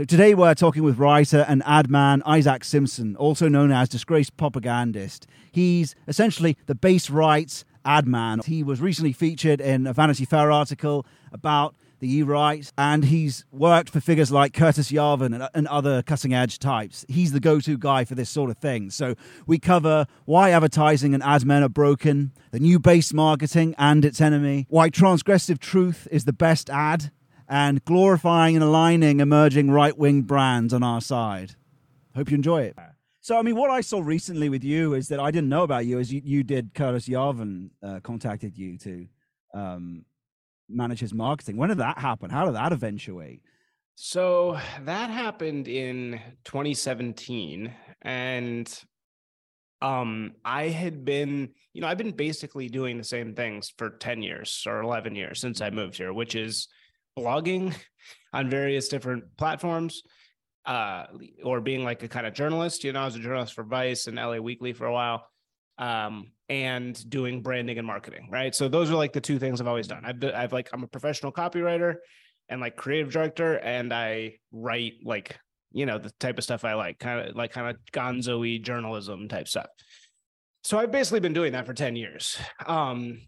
So today we're talking with writer and ad man Isaac Simpson, also known as disgraced propagandist. He's essentially the base rights ad man. He was recently featured in a Vanity Fair article about the e-right, and he's worked for figures like Curtis Yarvin and, and other cutting-edge types. He's the go-to guy for this sort of thing. So we cover why advertising and ad men are broken, the new base marketing and its enemy, why transgressive truth is the best ad, and glorifying and aligning emerging right-wing brands on our side. Hope you enjoy it. So, I mean, what I saw recently with you is that I didn't know about you, is you, you did Curtis Yarvin uh, contacted you to um, manage his marketing. When did that happen? How did that eventuate? So that happened in 2017 and um I had been, you know, I've been basically doing the same things for 10 years or 11 years since I moved here, which is blogging on various different platforms uh or being like a kind of journalist, you know, I was a journalist for Vice and LA Weekly for a while um, and doing branding and marketing, right? So those are like the two things I've always done. I've, I've like I'm a professional copywriter and like creative director, and I write like you know the type of stuff I like, kind of like kind of gonzo-y journalism type stuff. So I've basically been doing that for ten years. Um.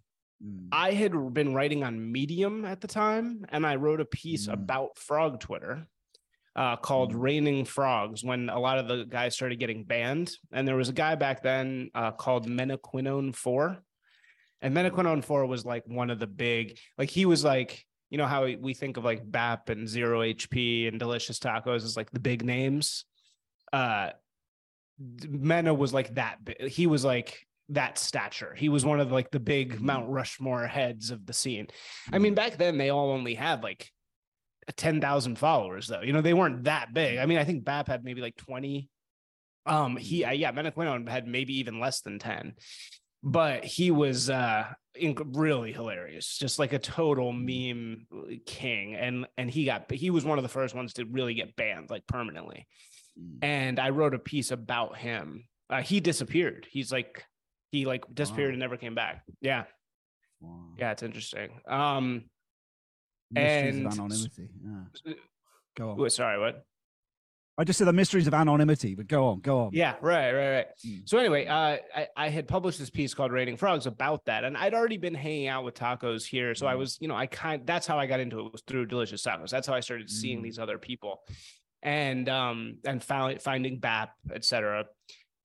I had been writing on Medium at the time, and I wrote a piece mm. about Frog Twitter uh, called mm. Raining Frogs when a lot of the guys started getting banned. And there was a guy back then uh, called Menaquinone 4. And Menaquinone 4 was like one of the big, like he was like, you know how we think of like BAP and Zero HP and Delicious Tacos as like the big names. Uh, Mena was like that. He was like that stature. He was one of like the big mm. Mount Rushmore heads of the scene. I mean, mm. back then they all only had like 10,000 followers though. You know, they weren't that big. I mean, I think BAP had maybe like 20. Um, he, uh, yeah, Menaquino had maybe even less than 10, but he was, uh, really hilarious, just like a total meme king. And, and he got, he was one of the first ones to really get banned like permanently. Mm. And I wrote a piece about him. Uh, he disappeared. He's like, he like disappeared wow. and never came back. Yeah. Wow. Yeah. It's interesting. Um, Mysteries and of anonymity. Yeah. Go on. Sorry, what? I just said the mysteries of anonymity, but go on, go on. Yeah, right, right, right. Mm. So anyway, uh, I, I had published this piece called "Raining Frogs" about that, and I'd already been hanging out with tacos here, so mm. I was, you know, I kind that's how I got into it was through Delicious Tacos. That's how I started seeing mm. these other people, and um, and found finding BAP, etc.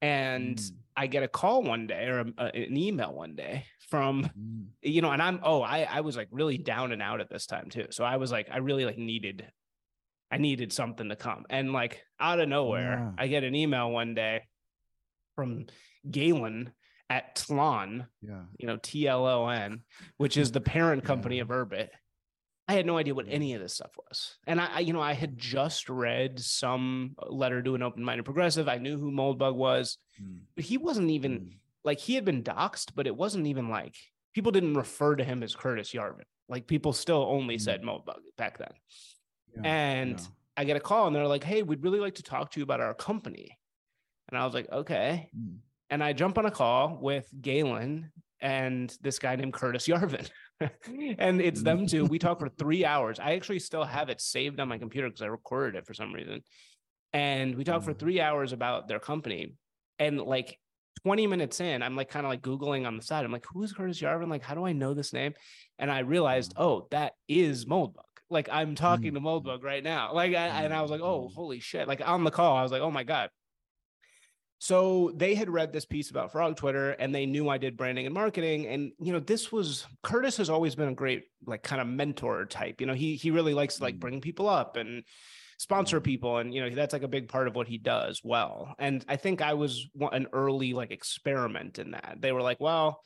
And mm. I get a call one day or a, a, an email one day from mm. you know and i'm oh i i was like really down and out at this time too so i was like i really like needed i needed something to come and like out of nowhere yeah. i get an email one day from galen at tlon yeah you know t-l-o-n which is the parent company yeah. of urbit I had no idea what any of this stuff was. And I, I, you know, I had just read some letter to an open-minded progressive. I knew who Moldbug was, mm. but he wasn't even mm like he had been doxxed, but it wasn't even like people didn't refer to him as Curtis Yarvin. Like people still only mm-hmm. said Moldbug back then. Yeah, and yeah. I get a call and they're like, Hey, we'd really like to talk to you about our company. And I was like, okay. Mm. And I jump on a call with Galen and this guy named Curtis Yarvin. and it's them too. We talk for three hours. I actually still have it saved on my computer because I recorded it for some reason. And we talk for mm. three hours about their company. And like 20 minutes in, I'm like kind of like Googling on the side. I'm like, who is Curtis Yarvin? Like, how do I know this name? And I realized, mm. oh, that is Moldbug. Like I'm talking to mm. Moldbug right now. Like, I, and I was like, oh, holy shit. Like on the call, I was like, oh my God. So they had read this piece about Frog Twitter and they knew I did branding and marketing. And, you know, this was Curtis has always been a great, like kind of mentor type. You know, he he really likes to like bring people up and sponsor people and you know that's like a big part of what he does well and i think i was an early like experiment in that they were like well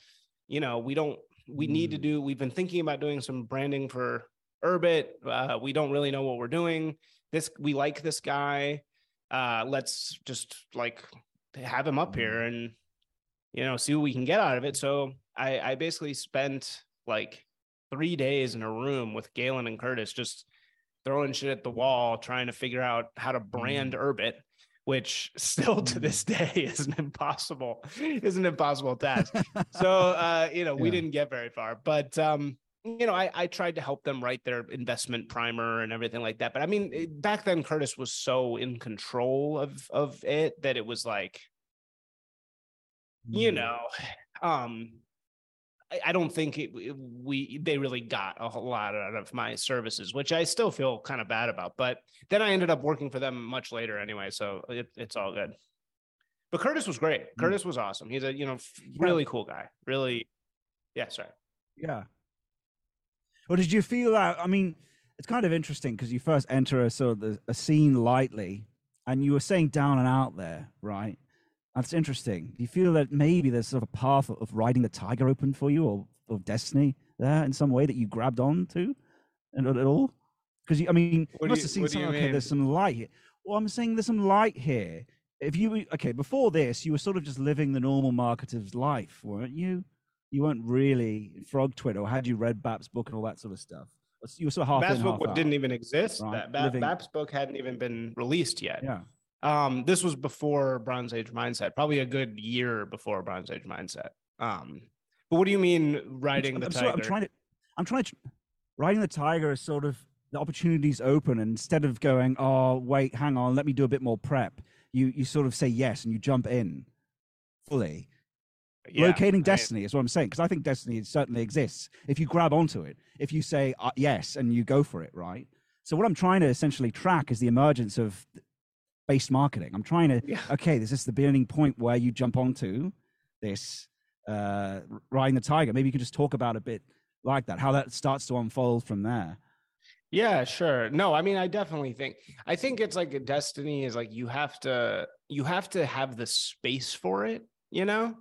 you know we don't we need to mm. do we've been thinking about doing some branding for urbit uh, we don't really know what we're doing this we like this guy uh, let's just like have him up here mm. and you know see what we can get out of it so i i basically spent like three days in a room with galen and curtis just throwing shit at the wall, trying to figure out how to brand mm. Urbit, which still to this day is an impossible, is an impossible task. so uh, you know, yeah. we didn't get very far. But um, you know, I, I tried to help them write their investment primer and everything like that. But I mean, back then Curtis was so in control of of it that it was like, you Mm. know, um, I, I don't think it, it- we they really got a whole lot out of my services, which I still feel kind of bad about. But then I ended up working for them much later anyway, so it, it's all good. But Curtis was great. Mm. Curtis was awesome. He's a you know really cool guy. Really, yeah. Sorry. Yeah. Or did you feel that? I mean, it's kind of interesting because you first enter a sort of the, a scene lightly, and you were saying down and out there, right? That's interesting. Do you feel that maybe there's sort of a path of riding the tiger open for you, or of destiny there in some way that you grabbed on to, and at all? Because I mean, What you must you- have seen what do some. Okay, there's some light here. Well, I'm saying there's some light here. If you okay before this, you were sort of just living the normal marketer's life, weren't you? You weren't really frog Twitter, or had you read Bap's book and all that sort of stuff? You were sort of half Bap's in, book half didn't even exist. Right, living- Bap's book hadn't even been released yet. Yeah, Um, this was before Bronze Age Mindset, probably a good year before Bronze Age Mindset. Um, but what do you mean I'm, riding the I'm, tiger? sorry, I'm trying to. I'm trying to. Riding the tiger is sort of the opportunities open, and instead of going, oh wait, hang on, let me do a bit more prep. You you sort of say yes and you jump in fully. Yeah, locating I- destiny is what I'm saying because I think destiny certainly exists if you grab onto it. If you say uh, yes and you go for it, right? So what I'm trying to essentially track is the emergence of based marketing. I'm trying to Yeah. okay, this is the beginning point where you jump onto this uh, riding the tiger. Maybe you could just talk about a bit like that, how that starts to unfold from there. Yeah, sure. No, I mean, I definitely think I think it's like a destiny is like you have to you have to have the space for it, you know?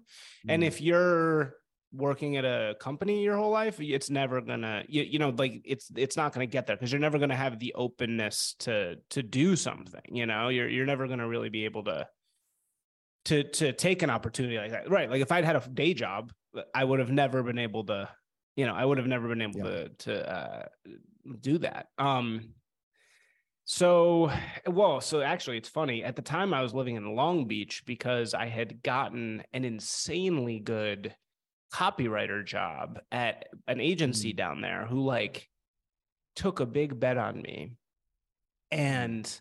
And Mm. if you're working at a company your whole life, it's never gonna you, you know, like it's it's not gonna get there because you're never gonna have the openness to to do something, you know, you're you're never gonna really be able to to to take an opportunity like that. Right. Like if I'd had a day job, I would have never been able to, you know, I would have never been able Yeah. to to uh do that. Um so well, so actually it's funny. At the time I was living in Long Beach because I had gotten an insanely good copywriter job at an agency Mm. down there who like took a big bet on me. And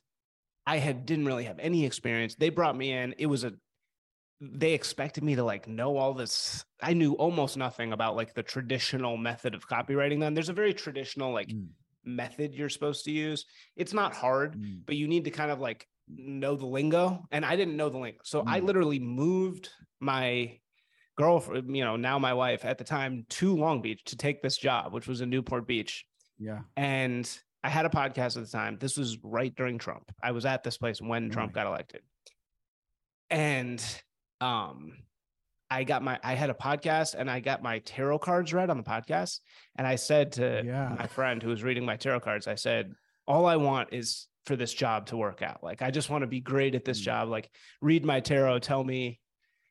I had didn't really have any experience. They brought me in. It was a they expected me to like know all this. I knew almost nothing about like the traditional method of copywriting then. There's a very traditional like Mm. Method you're supposed to use. It's not hard, Mm. but you need to kind of like know the lingo. And I didn't know the lingo. So I Mm. literally moved my girlfriend, you know, now my wife at the time to Long Beach to take this job, which was in Newport Beach. Yeah. And I had a podcast at the time. This was right during Trump. I was at this place when Trump got elected. And um I got my I had a podcast and I got my tarot cards read on the podcast. And I said to Yeah. my friend who was reading my tarot cards, I said, all I want is for this job to work out. Like I just want to be great at this Mm. job. Like read my tarot, tell me,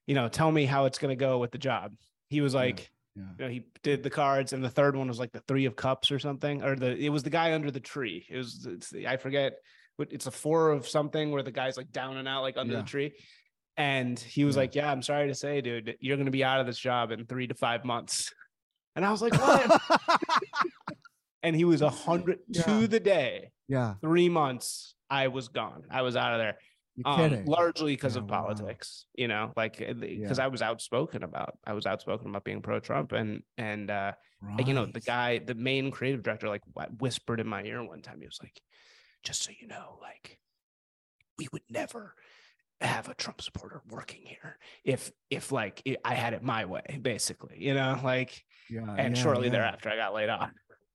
you know, tell me how it's gonna go with the job. He was like, Yeah. you know, he did the cards, and the third one was like the three of cups or something, or the it was the guy under the tree. It was it's, I forget what it's a four of something where the guy's like down and out like under Yeah. the tree. And he was Yeah. like, "Yeah, I'm sorry to say, dude, you're gonna be out of this job in three to five months." And I was like, "What?" and he was a hundred Yeah. to the day. yeah. Three months, I was gone. I was out of there um, largely because of wow. politics you know like because Yeah. i was outspoken about i was outspoken about being pro-trump and and uh you know the guy the main creative director like whispered in my ear one time he was like just so you know like we would never have a trump supporter working here if if like it, i had it my way basically you know like Yeah. and yeah, shortly yeah. thereafter i got laid off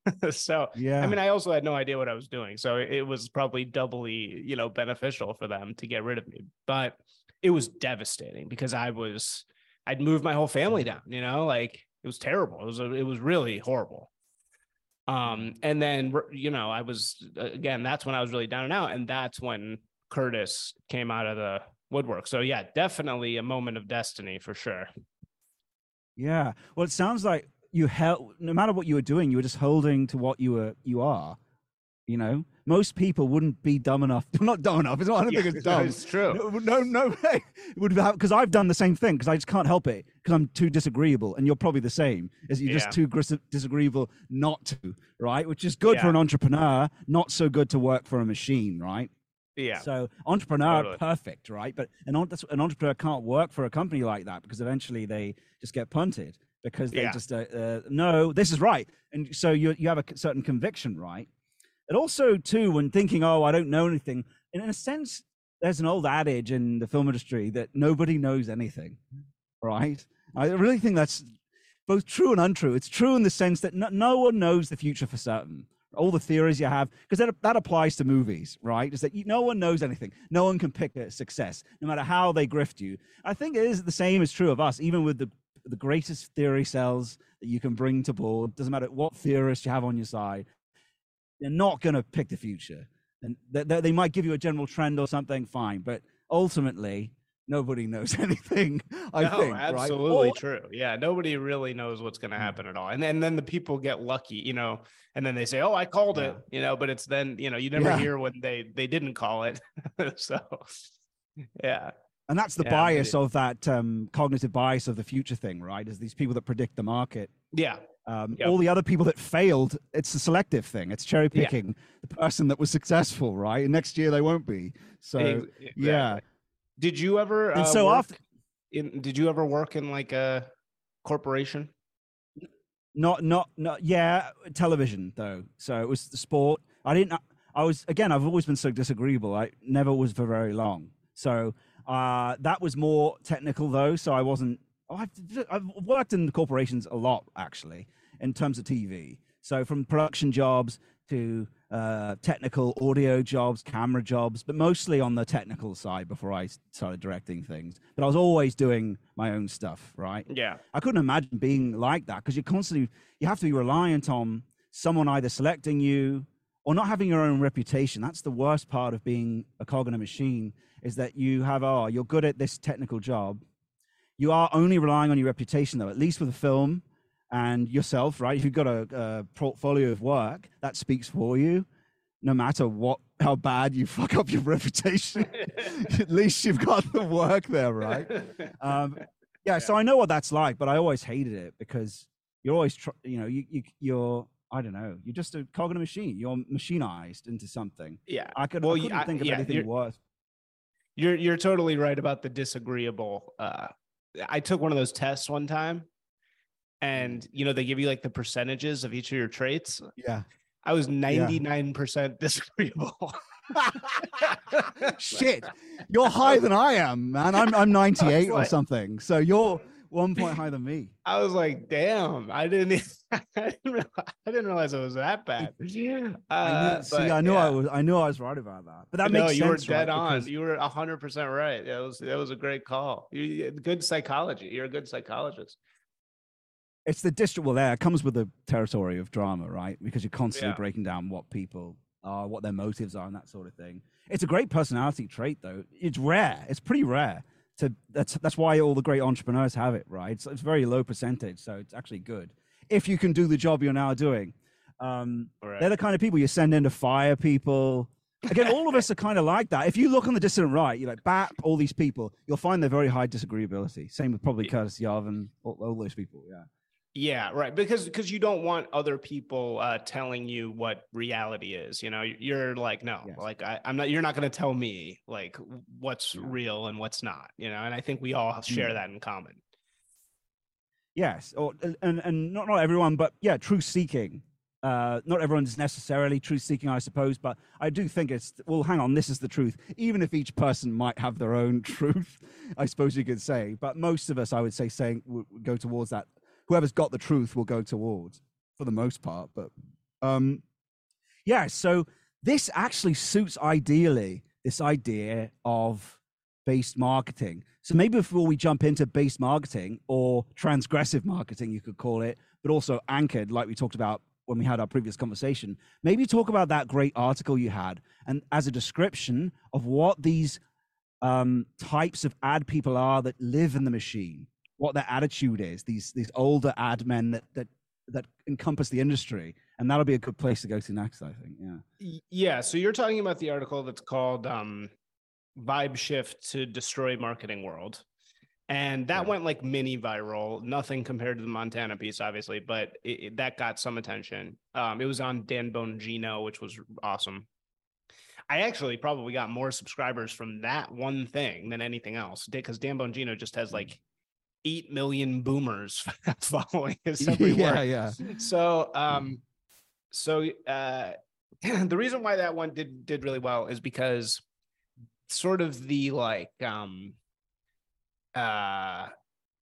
so Yeah. I mean, I also had no idea what I was doing, so it, was probably doubly, you know, beneficial for them to get rid of me. But it was devastating because I was, I'd moved my whole family down. You know, like it was terrible. It was, a, it was really horrible. Um, and then you know, I was again. That's when I was really down and out, and that's when Curtis came out of the woodwork. So yeah, definitely a moment of destiny for sure. Yeah. Well, it sounds like you held, no matter what you were doing, you were just holding to what you were, you are, You know, most people wouldn't be dumb enough. Not dumb enough. It's not, I don't Yeah, think it's dumb. It's true. No, no, no way. It would because I've done the same thing because I just can't help it because I'm too disagreeable, and you're probably the same. Is you're Yeah. just too gris- disagreeable not to, right? Which is good for an entrepreneur, not so good to work for a machine, right? Yeah. So entrepreneur, Totally. perfect, right? But an, an entrepreneur can't work for a company like that because eventually they just get punted because they Yeah. just uh, uh, no, this is right, and so you you have a certain conviction, right? And also too, when thinking, oh, I don't know anything, and in a sense, there's an old adage in the film industry that nobody knows anything, right? I really think that's both true and untrue. It's true in the sense that no, no one knows the future for certain. All the theories you have, because that, that applies to movies, right? Is that you, no one knows anything. No one can pick a success, no matter how they grift you. I think it is the same is true of us, even with the the greatest theory cells that you can bring to board. Doesn't matter what theorist you have on your side, they're not going to pick the future. And they, they might give you a general trend or something, fine. But ultimately, nobody knows anything. I no, think, right? absolutely Or- true. Yeah, nobody really knows what's going to Mm. happen at all, and then then the people get lucky, you know, and then they say, "Oh, I called it," you know, but it's then you know you never Yeah. hear when they they didn't call it. so, yeah, And that's the Yeah, bias of that um, cognitive bias of the future thing, right? Is these people that predict the market. yeah, Um, Yep. All the other people that failed, it's a selective thing. It's cherry Yeah. picking the person that was successful, right? And next year they won't be. So, ex- yeah. Did you ever? And uh, so work after- in, did you ever work in like a corporation? Not, not, not. Yeah, television though. So it was the sport. I didn't. I was again. I've always been so disagreeable. I never was for very long. So uh, that was more technical though. So I wasn't. oh, I've, I've worked in corporations a lot actually in terms of TV. So from production jobs to uh, technical audio jobs, camera jobs, but mostly on the technical side before I started directing things. But I was always doing my own stuff, right? Yeah, I couldn't imagine being like that because you're constantly you have to be reliant on someone either selecting you or not having your own reputation. That's the worst part of being a cog in a machine is that you have oh you're good at this technical job. You are only relying on your reputation though, at least with a film and yourself, right? If you've got a, a portfolio of work, that speaks for you. No matter what, how bad you fuck up your reputation, at least you've got the work there, right? Um, yeah, so I know what that's like, but I always hated it because you're always, tr- you know, you, you you're I don't know, you're just a cog in a machine. You're machinized into something. yeah. I could, Well, I couldn't I- think of yeah, anything you're- worse. You're you're totally right about the disagreeable. Uh, I took one of those tests one time, and you know they give you like the percentages of each of your traits. Yeah. I was ninety nine percent disagreeable. Shit, you're higher than I am, man. I'm I'm 98 or something. So you're one point higher than me. I was like, damn, I didn't, I didn't, realize, I didn't realize it was that bad. I knew, Uh, see, but I knew I was I knew I was right about that. But that no, makes you were sense. dead right? on. Because- You were hundred percent right. That was that was a great call. You- good psychology. You're a good psychologist. It's the district well there it comes with the territory of drama right? Because you're constantly Yeah. breaking down what people are what their motives are and that sort of thing. It's a great personality trait though. It's rare. It's pretty rare to that's that's why all the great entrepreneurs have it right? It's, it's very low percentage so it's actually good. If you can do the job you're now doing um, Right. they're the kind of people you send in to fire people. Again all of us are kind of like that. If you look on the dissident right you're like bap all these people you'll find they're very high disagreeability. Same with probably curtis yarvin all, all those people yeah Yeah, right. Because because you don't want other people uh, telling you what reality is. You know, you're like, no, Yes. like I, I'm not. You're not going to tell me like what's Yeah. real and what's not. You know, and I think we all share Mm. that in common. Yes, or and and not not everyone, but yeah, truth seeking. Uh, not everyone's necessarily truth seeking, I suppose, but I do think it's well. Hang on, this is the truth. Even if each person might have their own truth, I suppose you could say. But most of us, I would say, saying go towards that. Whoever's got the truth will go towards, for the most part. But um, yeah, so this actually suits ideally this idea of based marketing. So maybe before we jump into based marketing or transgressive marketing, you could call it, but also anchored, like we talked about when we had our previous conversation, maybe talk about that great article you had and as a description of what these um, types of ad people are that live in the machine, what their attitude is, these these older ad men that that that encompass the industry. and that'll be a good place to go to next. I think. Yeah. Yeah. So you're talking about the article that's called um, "Vibe Shift to Destroy Marketing World." And that yeah. went like mini viral, nothing compared to the Montana piece, obviously, but it, it, that got some attention. Um, it was on Dan Bongino, which was awesome. I actually probably got more subscribers from that one thing than anything else because Dan Bongino just has like eight million boomers following his every yeah, Yeah, So, um, so uh, the reason why that one did did really well is because sort of the like um uh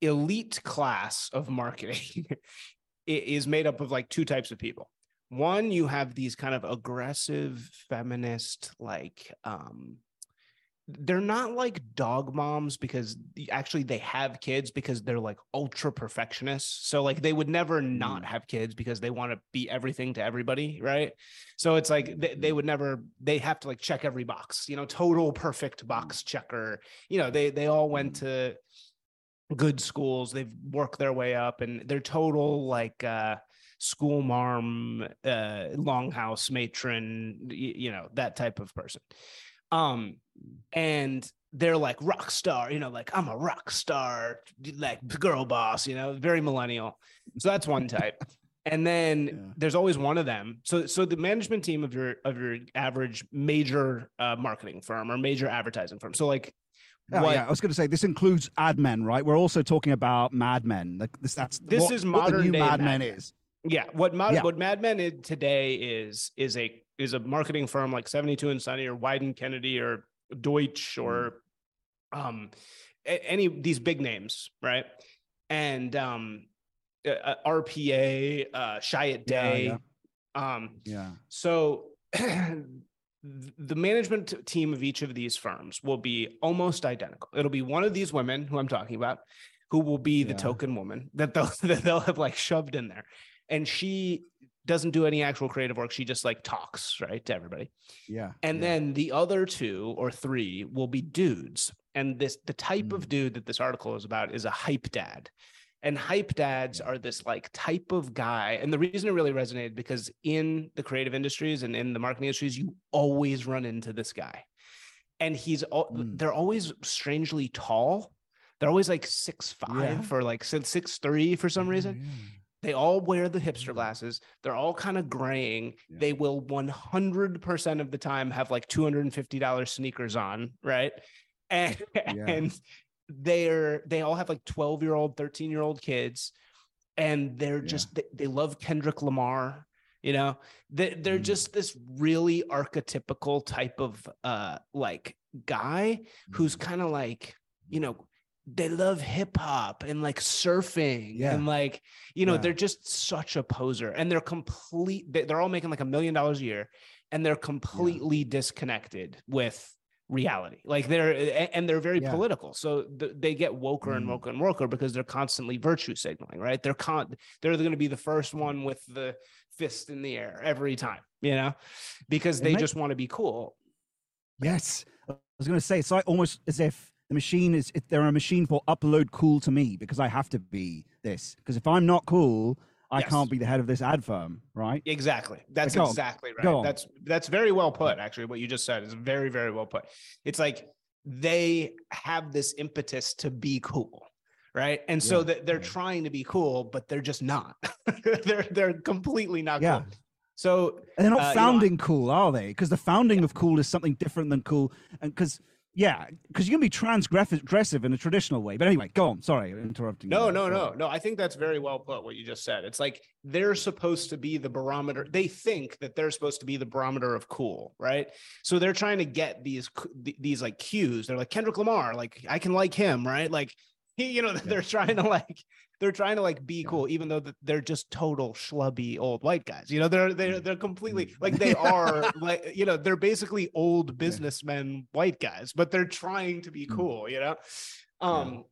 elite class of marketing is made up of like two types of people. One you have these kind of aggressive feminist like um they're not like dog moms because actually they have kids because they're like ultra perfectionists. So like they would never not mm. have kids because they want to be everything to everybody, right? So it's like they, they would never they have to like check every box, you know, total perfect box mm. checker. You know, they they all went mm. to good schools, they've worked their way up and they're total like uh school marm, uh, longhouse matron, you, you know, that type of person. Um, and they're like rock star, you know, like I'm a rock star, like girl boss, you know, very millennial. So that's one type. and then yeah. there's always one of them. So so the management team of your of your average major uh, marketing firm or major advertising firm. So like Oh, what, yeah, I was going to say this includes ad men, right? We're also talking about Mad Men. Like this, that's this what, is modern what the new Mad Men is. Yeah, what Mad, yeah. what Mad Men is today is is a is a marketing firm like 72 and Sunny or Wieden Kennedy or Deutsch mm. or um any these big names, right? And um uh, RPA, uh Chiat Day. Yeah, yeah. Um yeah. So the management team of each of these firms will be almost identical. It'll be one of these women who I'm talking about who will be the yeah. token woman that they'll that they'll have like shoved in there and she doesn't do any actual creative work. She just like talks, right, to everybody. Yeah. And yeah. then the other two or three will be dudes. And this the type mm. of dude that this article is about is a hype dad. And hype dads are this like type of guy. And the reason it really resonated because in the creative industries and in the marketing industries, you always run into this guy. And he's mm. they're always strangely tall. They're always like six five yeah. or like six three for some reason. Yeah they all wear the hipster mm. glasses. They're all kind of graying. Yeah. They will 100% of the time have like $250 sneakers on, right? And, yeah. and they're they all have like 12 year old 13 year old kids and they're yeah. just they, they, love kendrick lamar you know they, they're mm. just this really archetypical type of uh like guy who's kind of like you know they love hip hop and like surfing yeah. and like you know yeah. they're just such a poser and they're complete they're all making like a million dollars a year and they're completely yeah. disconnected with reality like they're and they're very political so they get woker mm. and woker and woker because they're constantly virtue signaling right they're con they're going to be the first one with the fist in the air every time you know because they just want to be cool yes i was going to say it's like almost as if the machine is they're a machine for upload cool to me because I have to be this. Because if I'm not cool, I yes. can't be the head of this ad firm, right? Exactly. That's exactly right. That's that's very well put. Actually, what you just said is very very well put. It's like they have this impetus to be cool, right? And so that they're trying to be cool, but they're just not. they're they're completely not yeah. cool. So and they're not uh, founding you know, cool, are they? Because the founding yeah. of cool is something different than cool, and because yeah, because you can be transgressive in a traditional way. But anyway, go on. Sorry, interrupting. No, no, no, no. I think that's very well put. What you just said. It's like they're supposed to be the barometer. They think that they're supposed to be the barometer of cool, right? So they're trying to get these these like cues. They're like Kendrick Lamar. Like I can like him, right? Like he, you know, they're trying to like they're trying to like be cool, even though they're just total schlubby old white guys. You know, they're they're they're completely like they are like you know they're basically old businessmen white guys, but they're trying to be mm. cool. You know, um,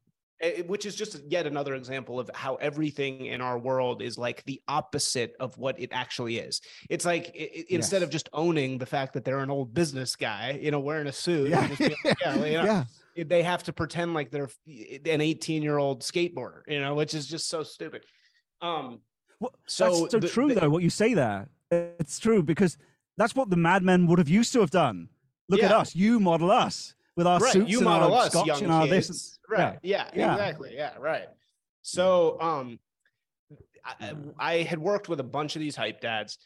which is just yet another example of how everything in our world is like the opposite of what it actually is. It's like it, yes. instead of just owning the fact that they're an old business guy, you know, wearing a suit, yeah, like, yeah, you know, yeah they have to pretend like they're an 18 year old skateboarder, you know, which is just so stupid. Um, Well, so that's so the, true, the, though. What you say there, it's true because that's what the madmen would have used to have done. Look yeah. at us. You model us with our right. suits you and model our us, scotch young and our kids. this. Right. Yeah. yeah. Exactly. Yeah. Right. So, um, I, I had worked with a bunch of these hype dads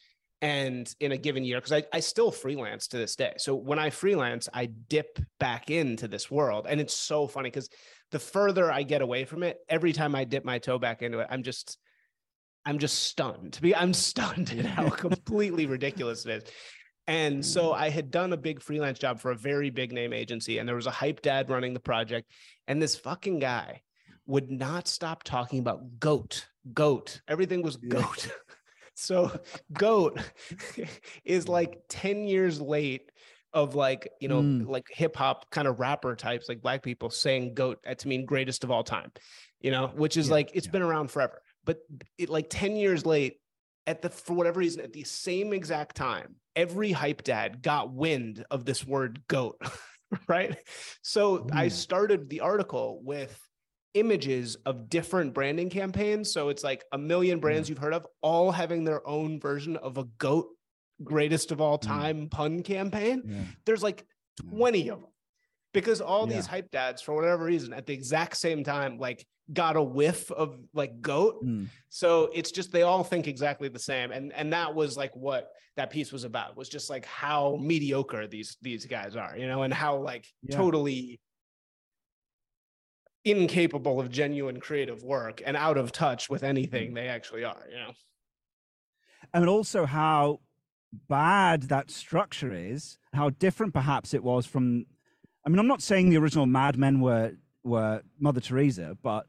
and in a given year because I, I still freelance to this day. So when i freelance i dip back into this world and it's so funny because the further i get away from it every time i dip my toe back into it i'm just i'm just stunned. I'm stunned at how completely ridiculous it is. And so mm. i had done a big freelance job for a very big name agency and there was a hype dad running the project and this fucking guy would not stop talking about goat goat. Everything was goat. So goat is like 10 years late of like, you know, mm. like hip hop kind of rapper types, like black people saying goat to mean greatest of all time, you know, which is yeah, like, it's yeah. been around forever. But it like 10 years late, at the for whatever reason, at the same exact time, every hype dad got wind of this word goat. right. So mm. I started the article with images of different branding campaigns. So it's like a million brands you've heard of, all having their own version of a goat greatest of all time pun campaign. Yeah. There's like 20 of them because all yeah. these hype dads, for whatever reason, at the exact same time, like got a whiff of like goat. Mm. So it's just they all think exactly the same. And and that was like what that piece was about was just like how mediocre these these guys are, you know, and how like yeah. totally incapable of genuine creative work and out of touch with anything mm. they actually are, you know. And also how bad that structure is, how different perhaps it was from I mean, I'm not saying the original Mad Men were were Mother Teresa, but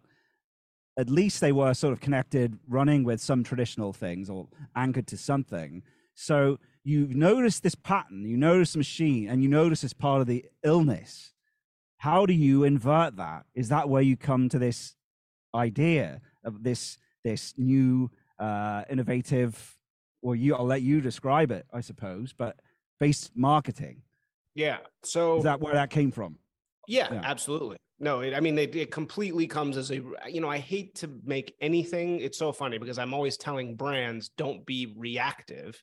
at least they were sort of connected, running with some traditional things or anchored to something. So you notice this pattern, you notice the machine, and you notice it's part of the illness how do you invert that? Is that where you come to this idea of this this new uh, innovative? Well, you I'll let you describe it, I suppose, but based marketing. Yeah. So is that where that came from? Yeah, yeah. absolutely. No, it, I mean, it, it completely comes as a, you know, I hate to make anything. It's so funny because I'm always telling brands don't be reactive.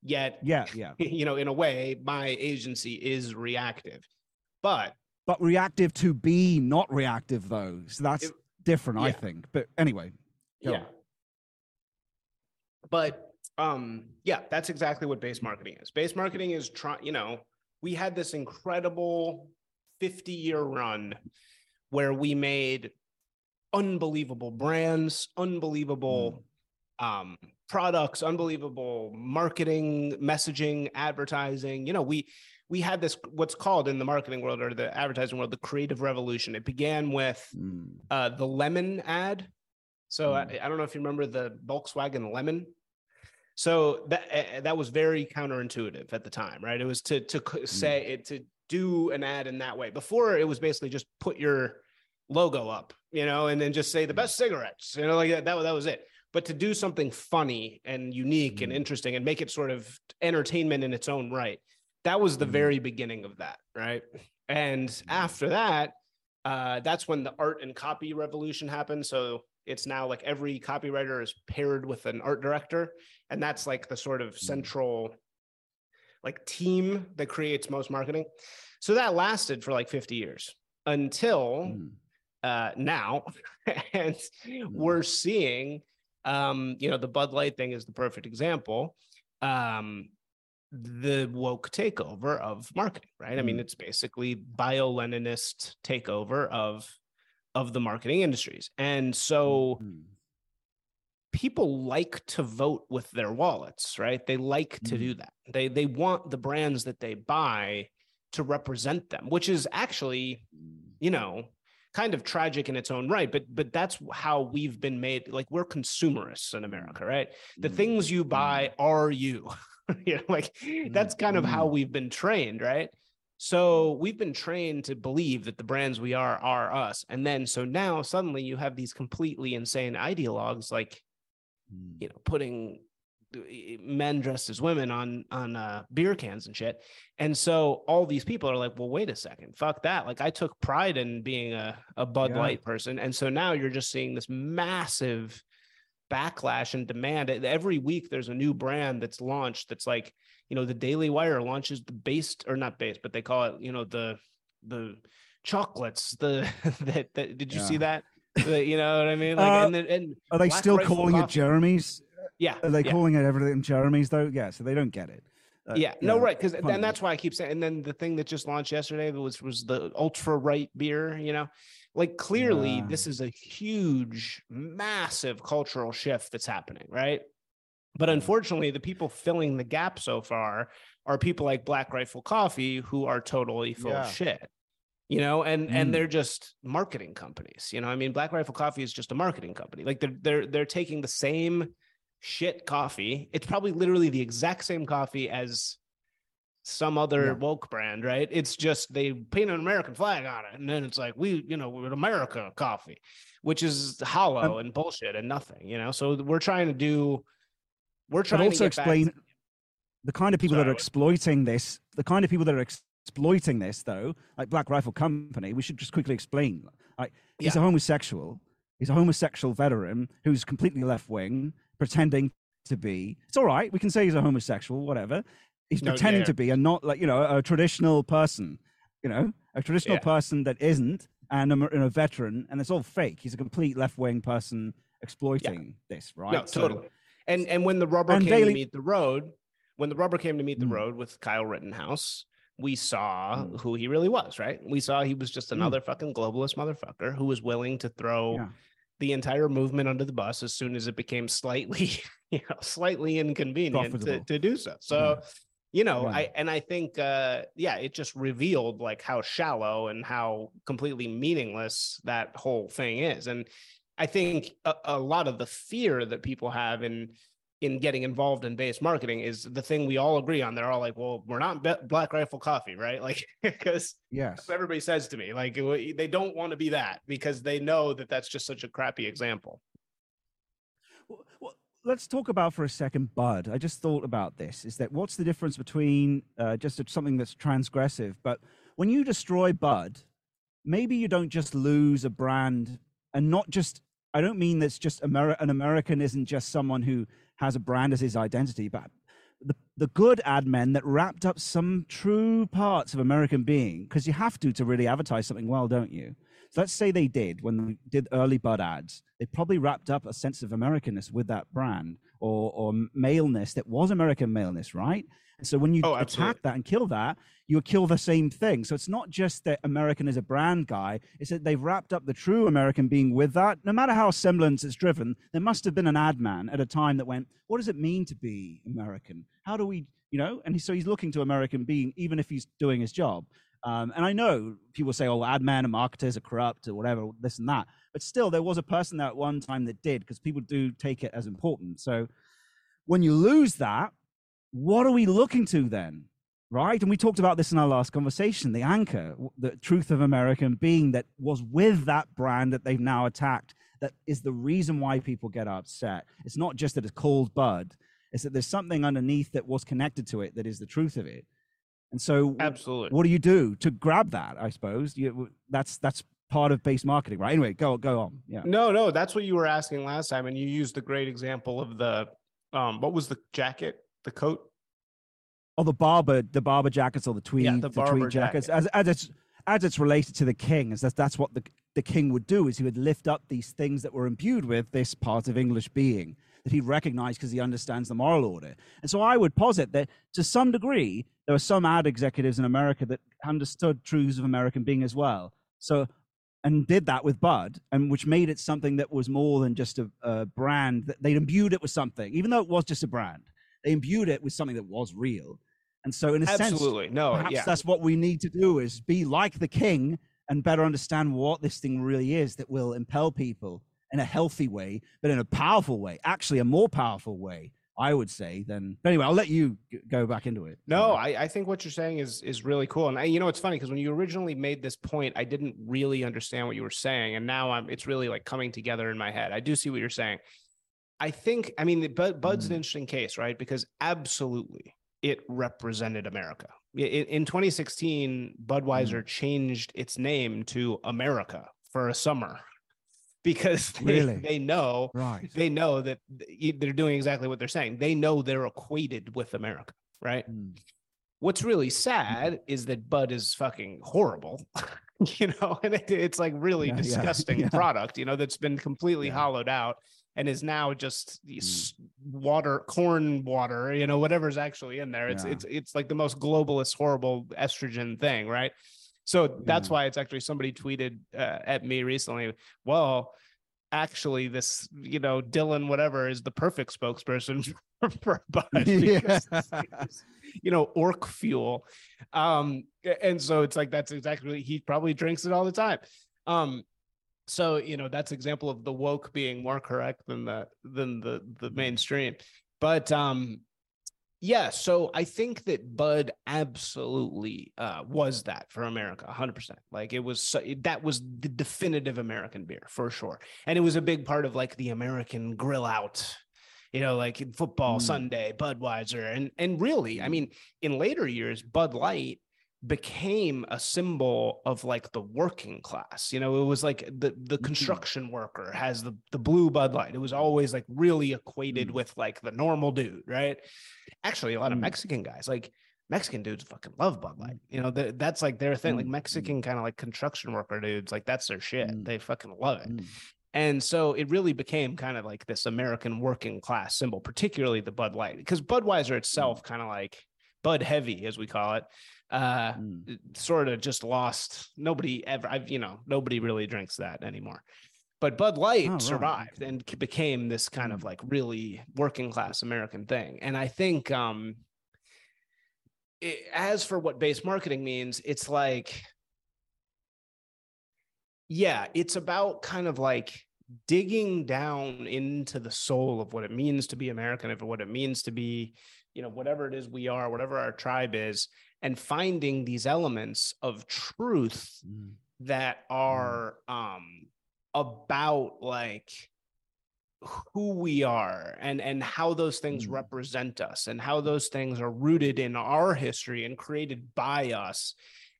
Yet, yeah, yeah. You know, in a way, my agency is reactive. But but reactive to be not reactive though. So that's it, different, yeah. I think. But anyway, yeah. On. But um, yeah, that's exactly what base marketing is. Base marketing is trying. You know, we had this incredible 50 year run where we made unbelievable brands, unbelievable mm. um, products, unbelievable marketing, messaging, advertising. You know, we we had this what's called in the marketing world or the advertising world the creative revolution. It began with mm. uh, the lemon ad. So mm. I, I, don't know if you remember the Volkswagen Lemon. So that uh, that was very counterintuitive at the time, right? It was to to mm. say it to do an ad in that way. Before it was basically just put your logo up, you know, and then just say the mm. best cigarettes, you know, like that. That, that was it. But to do something funny and unique and mm. interesting and make it sort of entertainment in its own right that was the mm-hmm. very beginning of that, right? And mm-hmm. after that, uh, that's when the art and copy revolution happened. So it's now like every copywriter is paired with an art director, and that's like the sort of mm-hmm. central like team that creates most marketing. So that lasted for like 50 years until mm. uh, now, and we're seeing, um, you know, the Bud Light thing is the perfect example. Um, the woke takeover of marketing, right? Mm. I mean, mm. it's basically bio-Leninist takeover of of the marketing industries. And so mm. people like to vote with their wallets, right? They like mm. to do that. They they want the brands that they buy to represent them, which is actually, mm. you know, kind of tragic in its own right but but that's how we've been made like we're consumerists in america right the things you buy are you you know, like that's kind of how mm-hmm. we've been trained, right? So we've been trained to believe that the brands we are are us. And then so now suddenly you have these completely insane ideologues like mm. you know, putting men dressed as women on on uh, beer cans and shit. And so all these people are like, well, wait a second, fuck that. Like I took pride in being a, a Bud yeah. Light person. And so now you're just seeing this massive backlash and demand. Every week there's a new brand that's launched that's like, you know, the Daily Wire launches the based or not based, but they call it, you know, the the chocolates. The that, that did you yeah. see that? The, you know what I mean? Like, uh, and, and are they Black still calling coffee. it Jeremy's? Yeah. Are they yeah. calling it everything Jeremy's though? Yeah. So they don't get it. Uh, yeah, no, know, right, because and that's why I keep saying. And then the thing that just launched yesterday was was the ultra right beer. You know, like clearly yeah. this is a huge, massive cultural shift that's happening, right? But unfortunately, the people filling the gap so far are people like Black Rifle Coffee, who are totally full yeah. of shit. You know, and mm. and they're just marketing companies. You know, I mean, Black Rifle Coffee is just a marketing company. Like they're they're they're taking the same shit coffee. It's probably literally the exact same coffee as some other yeah. woke brand, right? It's just they paint an American flag on it, and then it's like we, you know, we're America coffee, which is hollow um, and bullshit and nothing, you know. So we're trying to do, we're trying also to explain to, the kind of people Sorry, that are exploiting this, the kind of people that are ex- exploiting this, though, like Black Rifle Company. We should just quickly explain. Like he's yeah. a homosexual. He's a homosexual veteran who's completely left wing pretending to be. It's all right. We can say he's a homosexual, whatever. He's no pretending dare. to be and not like, you know, a traditional person, you know, a traditional yeah. person that isn't and a, and a, veteran. And it's all fake. He's a complete left wing person exploiting yeah. this, right? No, so, totally. And, and when the rubber came Bailey, to meet the road, when the rubber came to meet the mm. road with Kyle Rittenhouse, we saw mm. who he really was, right? We saw he was just mm. another mm. fucking globalist motherfucker who was willing to throw yeah the entire movement under the bus as soon as it became slightly, you know, slightly inconvenient to, to, do so. So, yeah. You know, yeah. I and I think uh yeah, it just revealed like how shallow and how completely meaningless that whole thing is. And I think a, a lot of the fear that people have in in getting involved in base marketing is the thing we all agree on. They're all like, well, we're not Black Rifle Coffee, right? Like, because yes, everybody says to me, like, they don't want to be that because they know that that's just such a crappy example. Well, well, let's talk about for a second Bud. I just thought about this is that what's the difference between uh, just something that's transgressive, but when you destroy Bud, maybe you don't just lose a brand and not just, I don't mean that's just Ameri- an American isn't just someone who has a brand as his identity, but the, the good ad men that wrapped up some true parts of American being, because you have to to really advertise something well, don't you? So let's say they did when they did early Bud ads, they probably wrapped up a sense of Americanness with that brand or, or maleness that was American maleness, right? And so when you oh, attack that and kill that, you kill the same thing. So it's not just that American is a brand guy, it's that they've wrapped up the true American being with that. No matter how semblance it's driven, there must have been an ad man at a time that went, What does it mean to be American? How do we, you know? And so he's looking to American being, even if he's doing his job. Um, and I know people say, oh, ad men and marketers are corrupt or whatever, this and that. But still, there was a person there at one time that did because people do take it as important. So when you lose that, what are we looking to then? Right. And we talked about this in our last conversation the anchor, the truth of American being that was with that brand that they've now attacked, that is the reason why people get upset. It's not just that it's called Bud, it's that there's something underneath that was connected to it that is the truth of it. And so, absolutely, what do you do to grab that? I suppose you, that's that's part of base marketing, right? Anyway, go go on. Yeah. No, no, that's what you were asking last time, and you used the great example of the um, what was the jacket? the coat? Oh, the Barbour, the Barbour jackets or the tweed, yeah, the, the tweed jackets, jacket. as, as it's as it's related to the king, is that that's what the the king would do is he would lift up these things that were imbued with this part of English being that he recognized because he understands the moral order. And so I would posit that to some degree there were some ad executives in America that understood truths of American being as well. So and did that with Bud, and which made it something that was more than just a, a brand. That they imbued it with something, even though it was just a brand they imbued it with something that was real. And so, in a sense, Absolutely. sense, no, perhaps yeah. that's what we need to do is be like the king and better understand what this thing really is that will impel people in a healthy way, but in a powerful way, actually a more powerful way, I would say. Then, but anyway, I'll let you go back into it. No, I, I think what you're saying is is really cool, and I, you know, it's funny because when you originally made this point, I didn't really understand what you were saying, and now I'm it's really like coming together in my head. I do see what you're saying. I think, I mean, Bud, Bud's mm. an interesting case, right? Because absolutely it represented America. In, 2016, Budweiser mm. changed its name to America for a summer because they, Really? they know Right. they know that they're doing exactly what they're saying. They know they're equated with America, right? Mm. What's really sad is that Bud is fucking horrible, you know, and it, it's like really Yeah, yeah, disgusting yeah. product, you know, that's been completely Yeah. hollowed out and is now just s- water, corn water, you know, whatever's actually in there. It's Yeah. it's it's like the most globalist, horrible estrogen thing, right? So that's Yeah. why it's actually somebody tweeted uh, at me recently. Well, actually, this you know Dylan whatever is the perfect spokesperson for, for because you know orc fuel, um, and so it's like that's exactly he probably drinks it all the time. Um, so you know that's example of the woke being more correct than the than the the mainstream, but um yeah, so I think that Bud absolutely uh, was that for America, 100%. Like it was so, that was the definitive American beer for sure. And it was a big part of like the American grill out, you know, like in football Mm. Sunday, Budweiser. And and really, I mean, in later years, Bud Light became a symbol of like the working class. You know, it was like the the construction worker has the the blue Bud Light. It was always like really equated Mm. with like the normal dude, right? Actually, a lot of Mm. Mexican guys, like Mexican dudes fucking love Bud Light. You know, th- that's like their thing. Like Mm. Mexican kind of like construction worker dudes, like that's their shit. They fucking love it. And so it really became kind of like this American working class symbol, particularly the Bud Light, because Budweiser itself, kind of like Bud Heavy, as we call it, uh, Mm. sort of just lost. Nobody ever, I've, you know, nobody really drinks that anymore. But Bud Light Oh, right. survived and became this kind of Mm. like really working class American thing. And I think, um, it, as for what base marketing means, it's like, yeah, it's about kind of like digging down into the soul of what it means to be American, of what it means to be, you know, whatever it is we are, whatever our tribe is, and finding these elements of truth Mm. that are um about like who we are and and how those things Mm. represent us and how those things are rooted in our history and created by us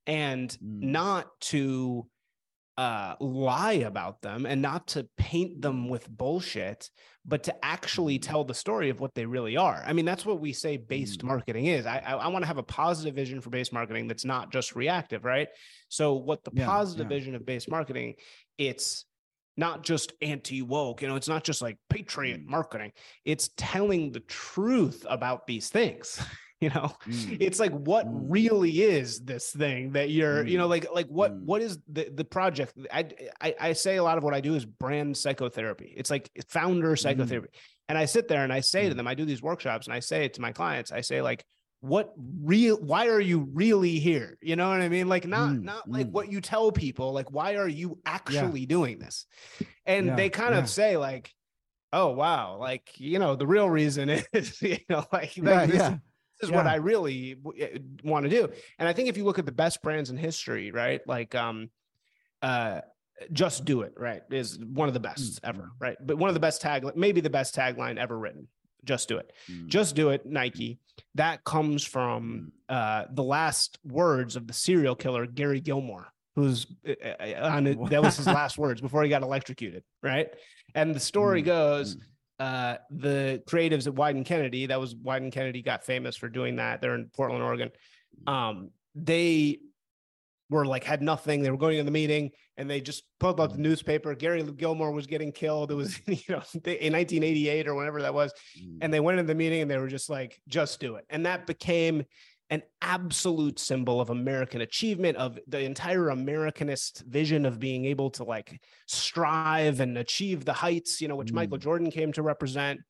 and Mm. not to uh lie about them and not to paint them with bullshit but to actually Mm. tell the story of what they really are i mean that's what we say based Mm. marketing is i i, I want to have a positive vision for based marketing that's not just reactive right so what the Yeah, positive yeah. vision of based marketing it's not just anti woke, you know, it's not just like patriot Mm. marketing. It's telling the truth about these things. You know, Mm. it's like what Mm. really is this thing that you're, you know, Mm. like like what Mm. what is the the project? I, I I say a lot of what I do is brand psychotherapy. It's like founder psychotherapy. And I sit there and I say to Mm. them, I do these workshops and I say to my clients, I say like what real why are you really here you know what i mean like not Mm, not like mm. what you tell people like why are you actually doing this and Yeah, they kind of say like oh wow like you know the real reason is you know like, like Yeah, this, yeah. This is what i really want to do. And i think if you look at the best brands in history right like um uh just do it right is one of the best Mm, ever right? But one of the best tag maybe the best tagline ever written just do it. Mm. just do it nike that comes from uh the last words of the serial killer gary gilmore who's uh, uh, on it, that was his last words before he got electrocuted right? And the story Mm, goes mm. Uh the creatives at wieden kennedy that was wieden kennedy got famous for doing that they're in portland oregon. Um they were like had nothing they were going to the meeting and they just pulled up the newspaper. Gary gilmore was getting killed. It was you know in 1988 or whenever that was. Mm. and they went into the meeting and they were just like just do it. And that became an absolute symbol of american achievement of the entire americanist vision of being able to like strive and achieve the heights you know which michael Mm. jordan came to represent.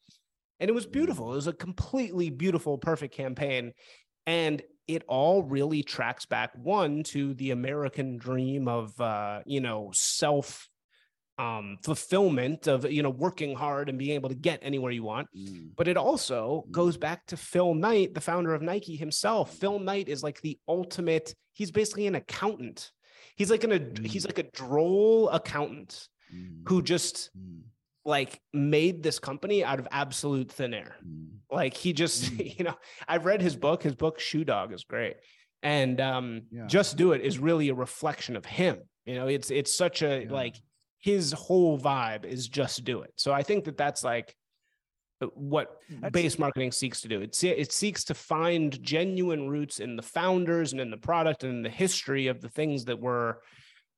And it was beautiful. It was a completely beautiful perfect campaign. And it all really tracks back one to the american dream of uh you know self um fulfillment of you know working hard and being able to get anywhere you want Mm. but it also Mm. goes back to Phil Knight, the founder of Nike himself. Phil Knight is like the ultimate, he's basically an accountant. He's like an a he's Mm. like a droll accountant Mm. who just Mm. like made this company out of absolute thin air. Mm. Like he just, Mm. you know, I've read his book. His book Shoe Dog is great. And um Yeah. just do it is really a reflection of him. You know, it's it's such a Yeah. like his whole vibe is just do it. So I think that that's like what That's- base marketing seeks to do. It, it seeks to find genuine roots in the founders and in the product and in the history of the things that we're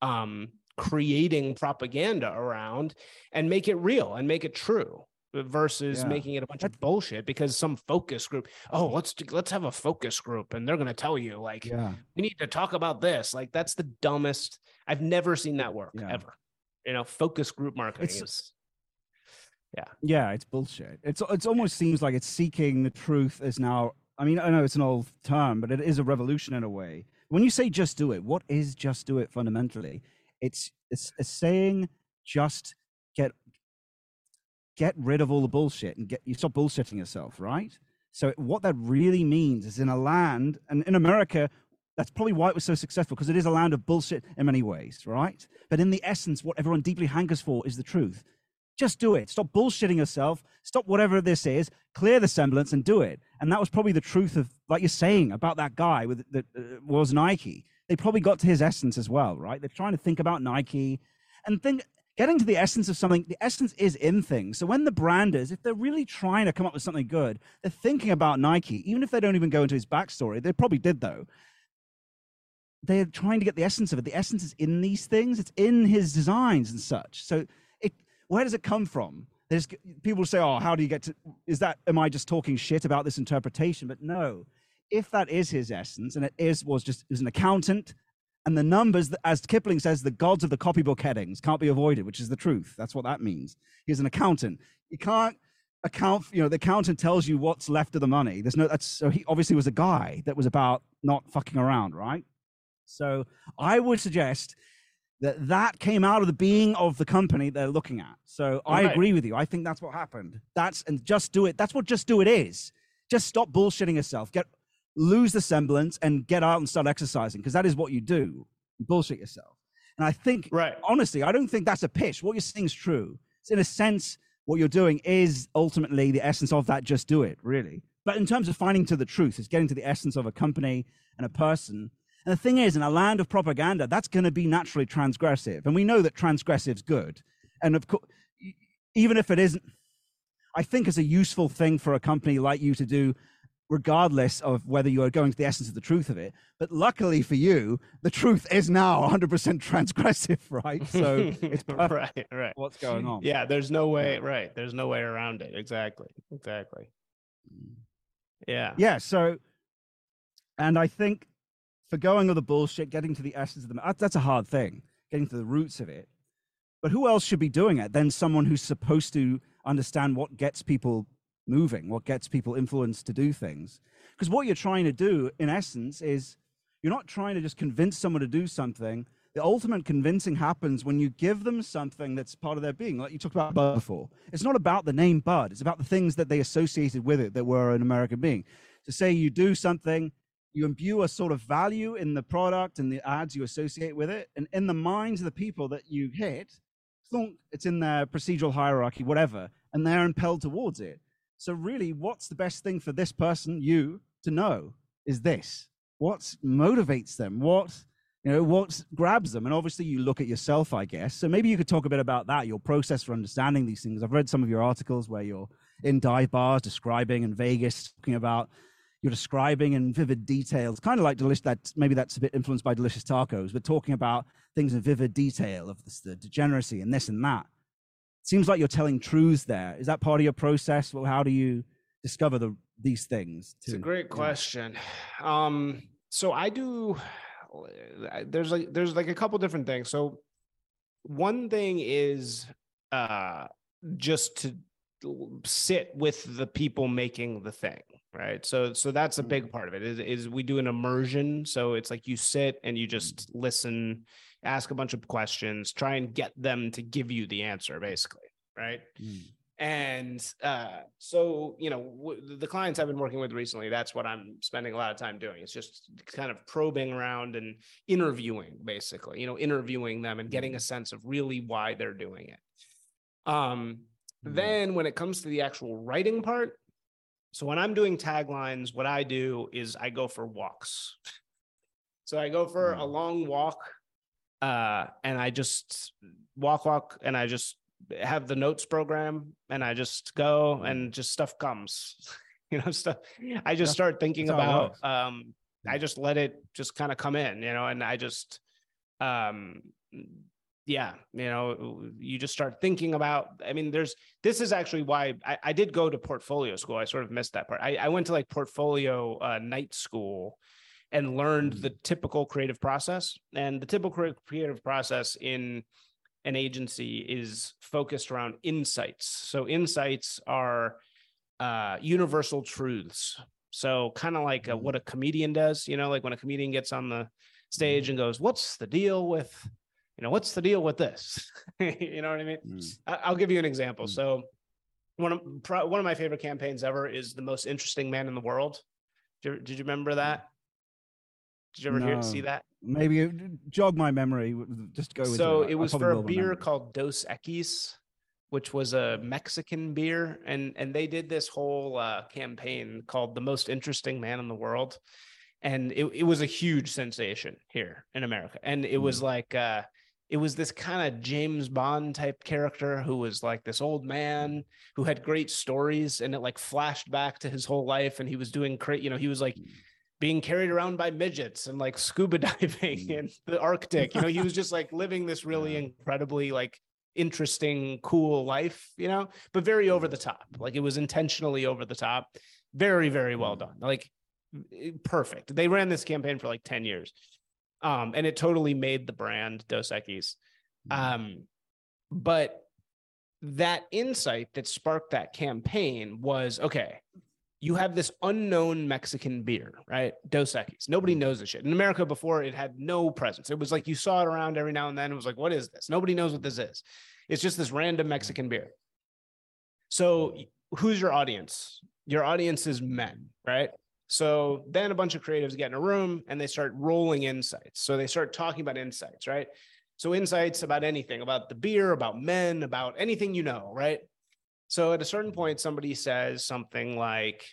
um, creating propaganda around and make it real and make it true versus Yeah. making it a bunch of bullshit because some focus group oh let's let's have a focus group and they're going to tell you like Yeah. we need to talk about this like that's the dumbest i've never seen that work Yeah. ever you know focus group marketing It's- is Yeah, Yeah, it's bullshit. It's it's almost seems like it's seeking the truth is now. I mean, I know it's an old term, but it is a revolution in a way. When you say "just do it," what is "just do it" fundamentally? It's it's, it's saying just get get rid of all the bullshit and get you stop bullshitting yourself, right? So what that really means is in a land and in America, that's probably why it was so successful because it is a land of bullshit in many ways, right? But in the essence, what everyone deeply hankers for is the truth. Just do it. Stop bullshitting yourself. Stop whatever this is. Clear the semblance and do it. And that was probably the truth of, like you're saying about that guy with that uh, was Nike. They probably got to his essence as well, right? They're trying to think about Nike and think, getting to the essence of something. The essence is in things. So when the branders, if they're really trying to come up with something good, they're thinking about Nike, even if they don't even go into his backstory. They probably did though. They're trying to get the essence of it. The essence is in these things. It's in his designs and such. So it where does it come from? There's people say, "Oh, how do you get to?" Is that am I just talking shit about this interpretation? But no, if that is his essence, and it is was just is an accountant, and the numbers, as Kipling says, the gods of the copybook headings can't be avoided, which is the truth. That's what that means. He's an accountant. You can't account. You know, the accountant tells you what's left of the money. There's no. That's so he obviously was a guy that was about not fucking around, right? So I would suggest that that came out of the being of the company they're looking at. So I Right. agree with you. I think that's what happened. That's and just do it. That's what just do it is. Just stop bullshitting yourself. Get lose the semblance and get out and start exercising because that is what you do. You bullshit yourself. And I think right honestly, I don't think that's a pitch. What you're saying is true. It's in a sense what you're doing is ultimately the essence of that. Just do it, really. But in terms of finding to the truth, it's getting to the essence of a company and a person. And the thing is, in a land of propaganda, that's going to be naturally transgressive, and we know that transgressive's good. And of course, even if it isn't, I think it's a useful thing for a company like you to do, regardless of whether you are going to the essence of the truth of it. But luckily for you, the truth is now 100% transgressive, right? So it's perfect right right what's going on. yeah there's no way right there's no way around it exactly exactly mm. yeah Yeah. So, and I think for going with the bullshit, getting to the essence of the, that- that's a hard thing, getting to the roots of it. But who else should be doing it than someone who's supposed to understand what gets people moving, what gets people influenced to do things? Because what you're trying to do, in essence, is you're not trying to just convince someone to do something. The ultimate convincing happens when you give them something that's part of their being, like you talked about Bud before. It's not about the name Bud, it's about the things that they associated with it that were an American being. To say you do something, you imbue a sort of value in the product and the ads you associate with it, and in the minds of the people that you hit, thunk it's in their procedural hierarchy, whatever, and they're impelled towards it. So, really, what's the best thing for this person, you, to know is this? What motivates them? What you know what grabs them and obviously you look at yourself i guess so maybe you could talk a bit about that your process for understanding these things i've read some of your articles where you're in dive bars describing in vegas talking about you're describing in vivid details kind of like delicious that maybe that's a bit influenced by delicious tacos but talking about things in vivid detail of this, the degeneracy and this and that seems like you're telling truths there is that part of your process well how do you discover the these things It's a great question. Um, so I do. There's like there's like a couple different things. So one thing is uh just to sit with the people making the thing right so so that's a big part of it is, is we do an immersion so it's like you sit and you just listen ask a bunch of questions try and get them to give you the answer basically right Mm. and uh, so, you know, w- the clients I've been working with recently, that's what I'm spending a lot of time doing. It's just kind of probing around and interviewing, basically, you know, interviewing them and getting a sense of really why they're doing it. Um. Then, when it comes to the actual writing part, so when I'm doing taglines, what I do is I go for walks. So I go for a Mm. long walk uh, and I just walk, walk, and I just have the notes program, and I just go, and just stuff comes. you know, stuff. I just start thinking about. Um, I just let it just kind of come in, you know, and I just, um, yeah, you know, you just start thinking about. I mean, there's this is actually why I, I did go to portfolio school. I sort of missed that part. I, I went to like portfolio uh, night school and learned the mm. typical creative process. And the typical creative process in an agency is focused around insights. So insights are uh, universal truths. So kind of like a, what a comedian does, you know, like when a comedian gets on the stage mm. and goes, "What's the deal with you know, what's the deal with this? you know what I mean? Mm. I, will give you an example. Mm. So one of one of my favorite campaigns ever is the most interesting man in the world. Did you, did you remember that? Did you ever no. hear see that? Maybe jog my memory. Just go. So it was for a beer remember. called Dos Equis, which was a Mexican beer, and and they did this whole uh, campaign called "The Most Interesting Man in the World," and it it was a huge sensation here in America, and it was mm. like. Uh, it was this kind of James Bond type character who was like this old man who had great stories and it like flashed back to his whole life and he was doing great you know he was like being carried around by midgets and like scuba diving mm. in the Arctic you know he was just like living this really incredibly like interesting cool life you know but very over the top like it was intentionally over the top very very well mm. done like perfect they ran this campaign for like 10 years um, and it totally made the brand Dos Equis. Mm-hmm. Um, but that insight that sparked that campaign was okay. You have this unknown Mexican beer, right? Dos Equis. Nobody mm-hmm. knows this shit. In America, before it had no presence. It was like you saw it around every now and then. It was like, what is this? Nobody knows what this is. It's just this random Mexican beer. So, who's your audience? Your audience is men, right? So then a bunch of creatives get in a room and they start rolling insights. So they start talking about insights, right? So insights about anything, about the beer, about men, about anything you know, right? So at a certain point, somebody says something like,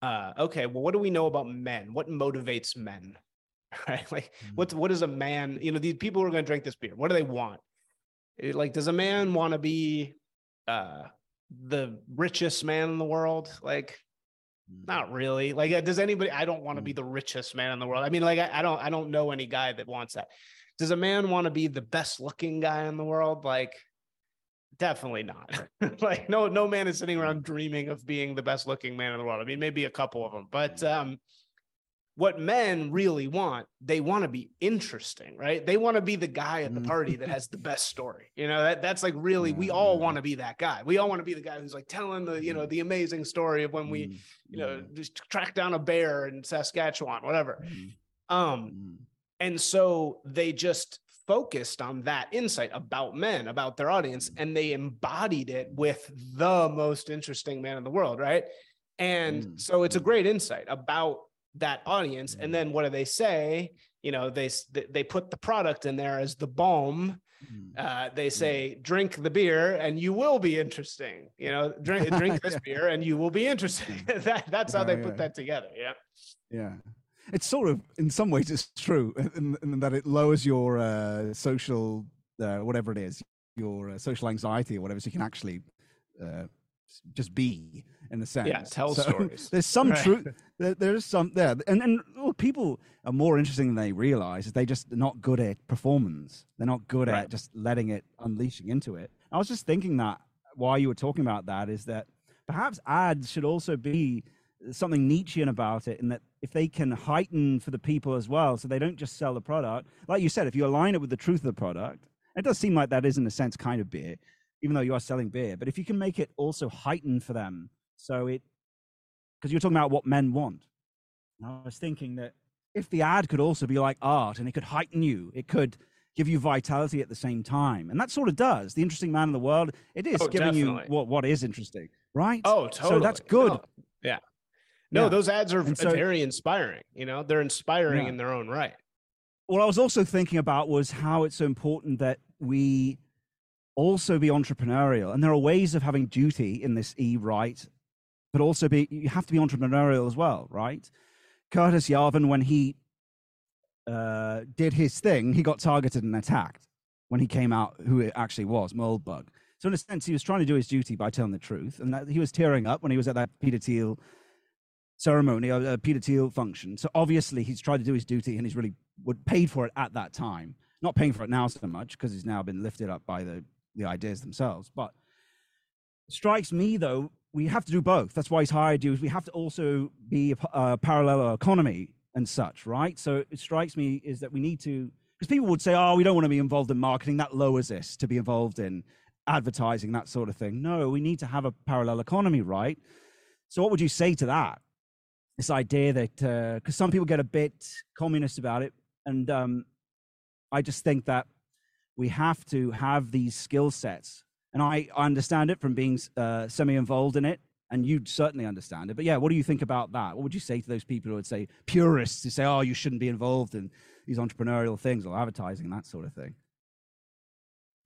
uh, okay, well, what do we know about men? What motivates men? Right? Like, mm-hmm. what's what is a man? You know, these people who are going to drink this beer, what do they want? It, like, does a man want to be uh the richest man in the world? Like, not really. Like, uh, does anybody? I don't want to be mm. the richest man in the world. I mean, like, I, I don't. I don't know any guy that wants that. Does a man want to be the best looking guy in the world? Like, definitely not. like, no, no man is sitting around dreaming of being the best looking man in the world. I mean, maybe a couple of them, but mm. um, what men really want, they want to be interesting, right? They want to be the guy at the mm. party that has the best story. You know, that that's like really we all want to be that guy. We all want to be the guy who's like telling the, you know, the amazing story of when we, mm. you know, just track down a bear in Saskatchewan, whatever. Um and so they just focused on that insight about men, about their audience and they embodied it with the most interesting man in the world, right? And so it's a great insight about that audience. And then what do they say? You know they they put the product in there as the balm. Mm. uh, they say drink the beer and you will be interesting. You know drink drink this beer and you will be interesting. That, that's how they put that together yeah. Yeah. It's sort of in some ways it's true in, in that it lowers your uh, social uh, whatever it is your uh, social anxiety or whatever so you can actually uh, just be in the sense. Yeah, tell so stories. There's some right. truth. There, there's some there, and and well, people are more interesting than they realize. They just not good at performance. They're not good right. at just letting it unleashing into it. I was just thinking that while you were talking about that is that perhaps ads should also be something Nietzschean about it, in that if they can heighten for the people as well, so they don't just sell the product. Like you said, if you align it with the truth of the product, it does seem like that is in a sense kind of beer even though you are selling beer. But if you can make it also heightened for them, so it, because you're talking about what men want. I was thinking that if the ad could also be like art and it could heighten you, it could give you vitality at the same time. And that sort of does. The interesting man in the world, it is oh, giving definitely. you what, what is interesting, right? Oh, totally. So that's good. No. Yeah. No, yeah. those ads are so, very inspiring. You know, they're inspiring yeah. in their own right. What I was also thinking about was how it's so important that we also be entrepreneurial. And there are ways of having duty in this E right, but also be you have to be entrepreneurial as well, right? Curtis Yarvin, when he uh, did his thing, he got targeted and attacked when he came out who it actually was, Moldbug. So in a sense, he was trying to do his duty by telling the truth, and that he was tearing up when he was at that Peter Thiel ceremony, a uh, Peter Thiel function. So obviously, he's tried to do his duty, and he's really would paid for it at that time. Not paying for it now so much because he's now been lifted up by the the ideas themselves. But strikes me though, we have to do both. That's why he's hired you. We have to also be a, a parallel economy and such, right? So it strikes me is that we need to because people would say, "Oh, we don't want to be involved in marketing. That lowers us to be involved in advertising, that sort of thing." No, we need to have a parallel economy, right? So, what would you say to that? This idea that because uh, some people get a bit communist about it, and um, I just think that we have to have these skill sets, and I, I understand it from being uh, semi-involved in it and you'd certainly understand it. But yeah, what do you think about that? What would you say to those people who would say purists who say, "Oh, you shouldn't be involved in these entrepreneurial things or advertising that sort of thing"?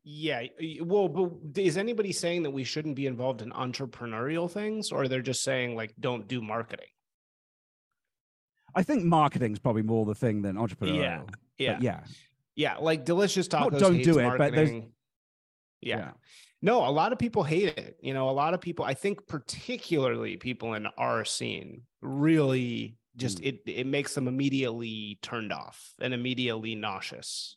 Yeah, well, but is anybody saying that we shouldn't be involved in entrepreneurial things, or they're just saying like don't do marketing? I think marketing's probably more the thing than entrepreneurial. Yeah, yeah, but yeah, yeah. Like delicious tacos. Don't do it, marketing. but there's yeah. yeah. No, a lot of people hate it. You know, a lot of people, I think particularly people in our scene really just mm. it it makes them immediately turned off and immediately nauseous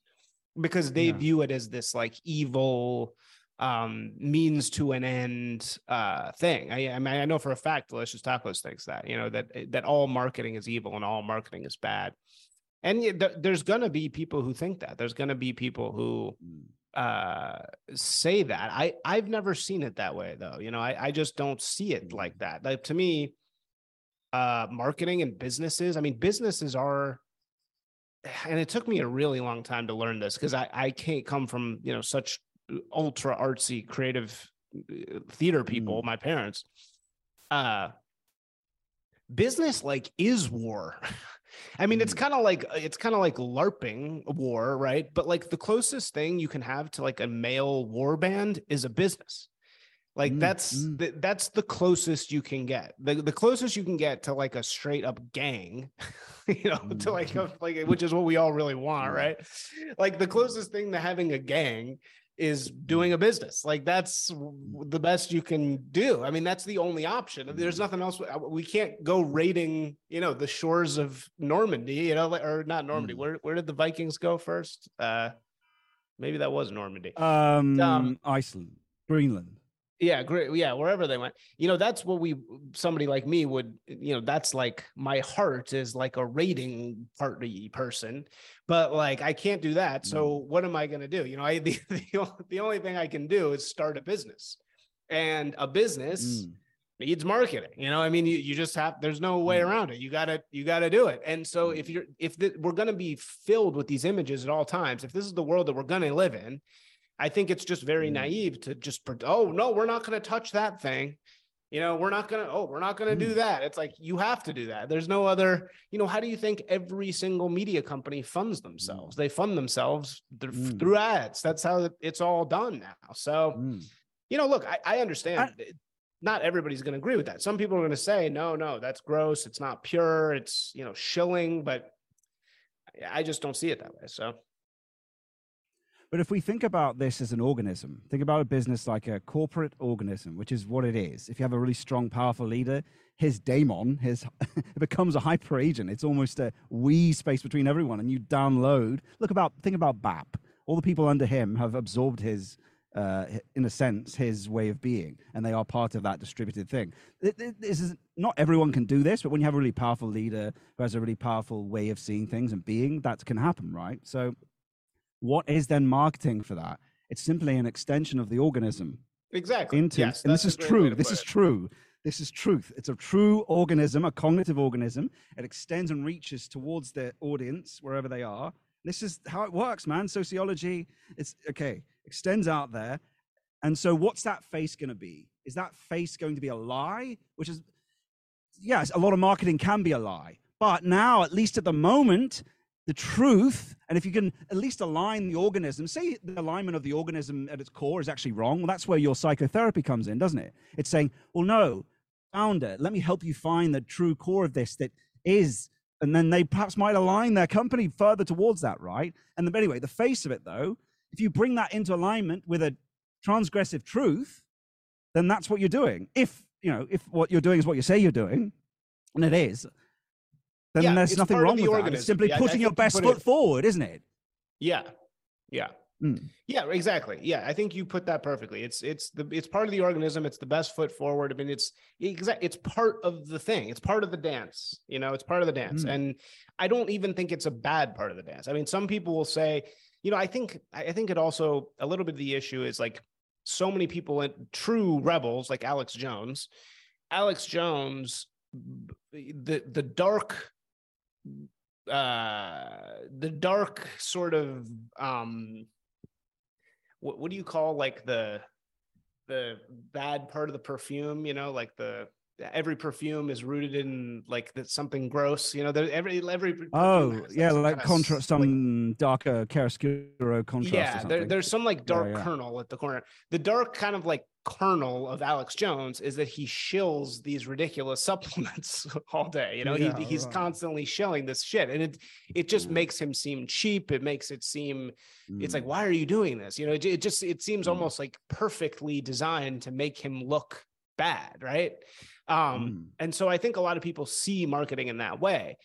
because they yeah. view it as this like evil um means to an end uh thing I, I mean i know for a fact delicious tacos thinks that you know that that all marketing is evil and all marketing is bad and there's going to be people who think that there's going to be people who mm uh say that. I i've never seen it that way though. You know i i just don't see it like that. Like to me uh marketing and businesses i mean businesses are and it took me a really long time to learn this because i i can't come from you know such ultra artsy creative uh, theater people mm. my parents. Uh business like is war I mean, it's mm. kind of like it's kind of like LARPing war, right? But like the closest thing you can have to like a male war band is a business. Like mm, that's mm. The, that's the closest you can get. The the closest you can get to like a straight up gang, you know, mm. to like a, like which is what we all really want, right? Like the closest thing to having a gang is doing a business. Like that's the best you can do. I mean, that's the only option. There's mm-hmm. nothing else. Uh, we can't go raiding, you know, the shores of Normandy, you know, or not Normandy. Where where did the Vikings go first? Uh maybe that was Normandy. Um, um Iceland, Greenland yeah great yeah wherever they went you know that's what we somebody like me would you know that's like my heart is like a rating party person but like i can't do that so what am i going to do you know i the, the, the, only thing i can do is start a business and a business mm. needs marketing you know i mean you, you just have there's no way mm. around it you gotta you gotta do it and so if you're if the, we're going to be filled with these images at all times if this is the world that we're going to live in I think it's just very mm. naive to just, oh, no, we're not going to touch that thing. You know, we're not going to, oh, we're not going to mm. do that. It's like, you have to do that. There's no other, you know, how do you think every single media company funds themselves? They fund themselves mm. through ads. That's how it's all done now. So, mm. you know, look, I, I understand. I, not everybody's going to agree with that. Some people are going to say, no, no, that's gross. It's not pure. It's, you know, shilling, but I just don't see it that way. So, but if we think about this as an organism, think about a business like a corporate organism, which is what it is. If you have a really strong, powerful leader, his daemon, his it becomes a hyper agent. It's almost a we space between everyone, and you download. Look about think about BAP. All the people under him have absorbed his uh, in a sense, his way of being, and they are part of that distributed thing. This is not everyone can do this, but when you have a really powerful leader who has a really powerful way of seeing things and being, that can happen, right? So what is then marketing for that? It's simply an extension of the organism. Exactly. Into, yes, and this is true. This is true. This is truth. It's a true organism, a cognitive organism. It extends and reaches towards the audience wherever they are. This is how it works, man. Sociology, it's okay, extends out there. And so, what's that face going to be? Is that face going to be a lie? Which is, yes, a lot of marketing can be a lie. But now, at least at the moment, the truth, and if you can at least align the organism, say the alignment of the organism at its core is actually wrong, well, that's where your psychotherapy comes in, doesn't it? It's saying, well, no, founder, let me help you find the true core of this that is and then they perhaps might align their company further towards that, right? And then, anyway, the face of it, though, if you bring that into alignment with a transgressive truth, then that's what you're doing. If you know, if what you're doing is what you say you're doing, and it is, then Yeah, there's nothing wrong with that. organism. It's simply Yeah, putting your best put foot it- forward, isn't it? Yeah. Yeah. Mm. Yeah, exactly. Yeah, I think you put that perfectly. It's it's the it's part of the organism. It's the best foot forward. I mean, it's exact. It's part of the thing. It's part of the dance. You know, it's part of the dance. Mm. And I don't even think it's a bad part of the dance. I mean, some people will say, you know, I think I I think it also a little bit of the issue is like so many people, and true rebels like Alex Jones. Alex Jones, the the dark uh the dark sort of um what what do you call like the the bad part of the perfume you know like the every perfume is rooted in like that something gross you know there every every Oh, yeah, some like kinda contra- s- some darker chiaroscuro contrast. yeah, there, there's some like dark yeah. kernel at the corner. The dark kind of like kernel of Alex Jones is that he shills these ridiculous supplements all day. You know, Yeah, he, he's right. constantly shilling this shit, and it it just Mm. makes him seem cheap. It makes it seem it's like Mm. why are you doing this? You know, it, it just it seems Mm. almost like perfectly designed to make him look bad, right? Um, Mm. and so I think a lot of people see marketing in that way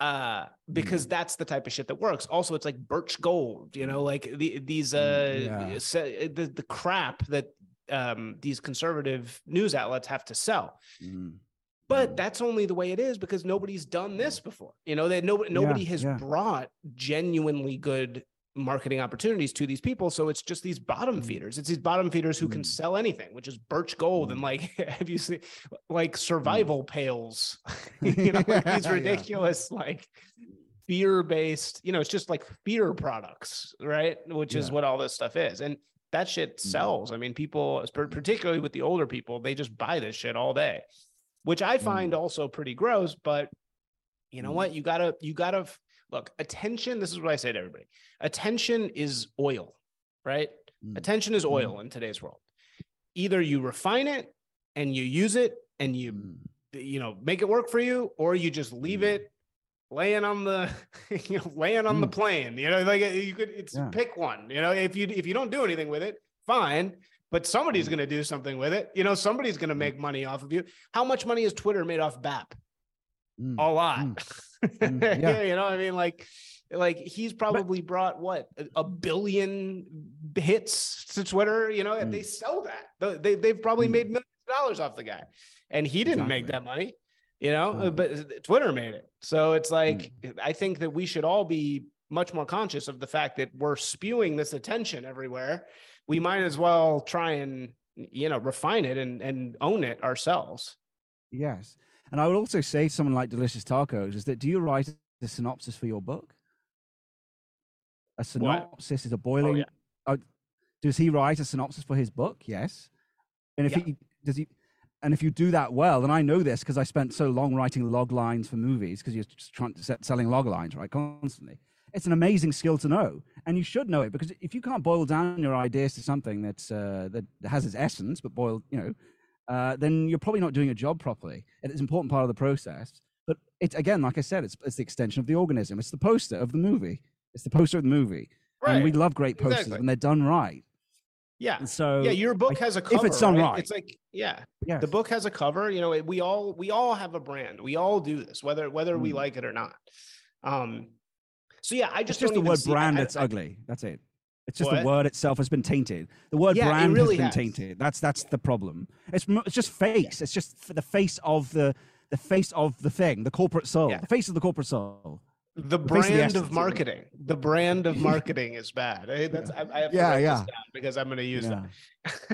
uh because Mm. that's the type of shit that works also it's like birch gold you know like the, these uh Mm, yeah. the, the crap that um these conservative news outlets have to sell Mm. but Mm. that's only the way it is because nobody's done this before you know that nobody nobody has yeah. brought genuinely good marketing opportunities to these people. So it's just these bottom Mm. feeders. It's these bottom feeders who can Mm. sell anything which is birch gold and Mm. like have you seen like survival pails? You know like these Yeah. ridiculous like fear based you know it's just like fear products right? Which is what all this stuff is. And that shit sells. I mean people particularly with the older people they just buy this shit all day which i find also pretty gross but you know what? You gotta you gotta look attention this is what i say to everybody attention is oil right Mm. attention is oil in today's world either you refine it and you use it and you Mm. you know make it work for you or you just leave Mm. it laying on the you know laying on the Mm. plane you know like uh, you could it's Yeah. pick one you know if you if you don't do anything with it fine but somebody's Mm. going to do something with it you know somebody's going to make money off of you how much money has twitter made off bap Mm. a lot Mm, yeah. yeah you know what i mean like like he's probably brought what a, billion hits to twitter you know and they sell that They- they, they've probably Mm. made millions of dollars off the guy and he didn't make that money you know No. but twitter made it so it's like Mm. i think that we should all be much more conscious of the fact that we're spewing this attention everywhere we might as well try and you know refine it and and own it ourselves Yes. And I would also say to someone like Delicious Tacos is that do you write a synopsis for your book? A synopsis is a boiling. yeah. oh, does he write a synopsis for his book? Yes. And if Yeah. he does he, and if you do that well, and I know this because I spent so long writing log lines for movies because you're just trying to set, selling log lines right constantly. It's an amazing skill to know, and you should know it because if you can't boil down your ideas to something that's uh, that has its essence, but boiled, you know, uh, then you're probably not doing your job properly. It's an important part of the process. But it's again, like I said, it's it's the extension of the organism. It's the poster of the movie. It's the poster of the movie. And we love great posters Exactly. when they're done right. yeah And so yeah your book has a cover. if it's done right. it's like yeah yes. the book has a cover you know it- we all we all have a brand we all do this whether whether we Mm. like it or not um so yeah i It's just just don't the word see- brand I- that's I- ugly. That's it. It's just What? the word itself has been tainted. The word Yeah, brand really has been has. tainted. That's that's the problem. It's it's just face. It's just the face of the the face of the thing, the corporate soul, Yeah. the face of the corporate soul. the the brand of of marketing the brand of marketing is bad I, that's I, I have to Yeah, write yeah. this down because i'm going to use Yeah.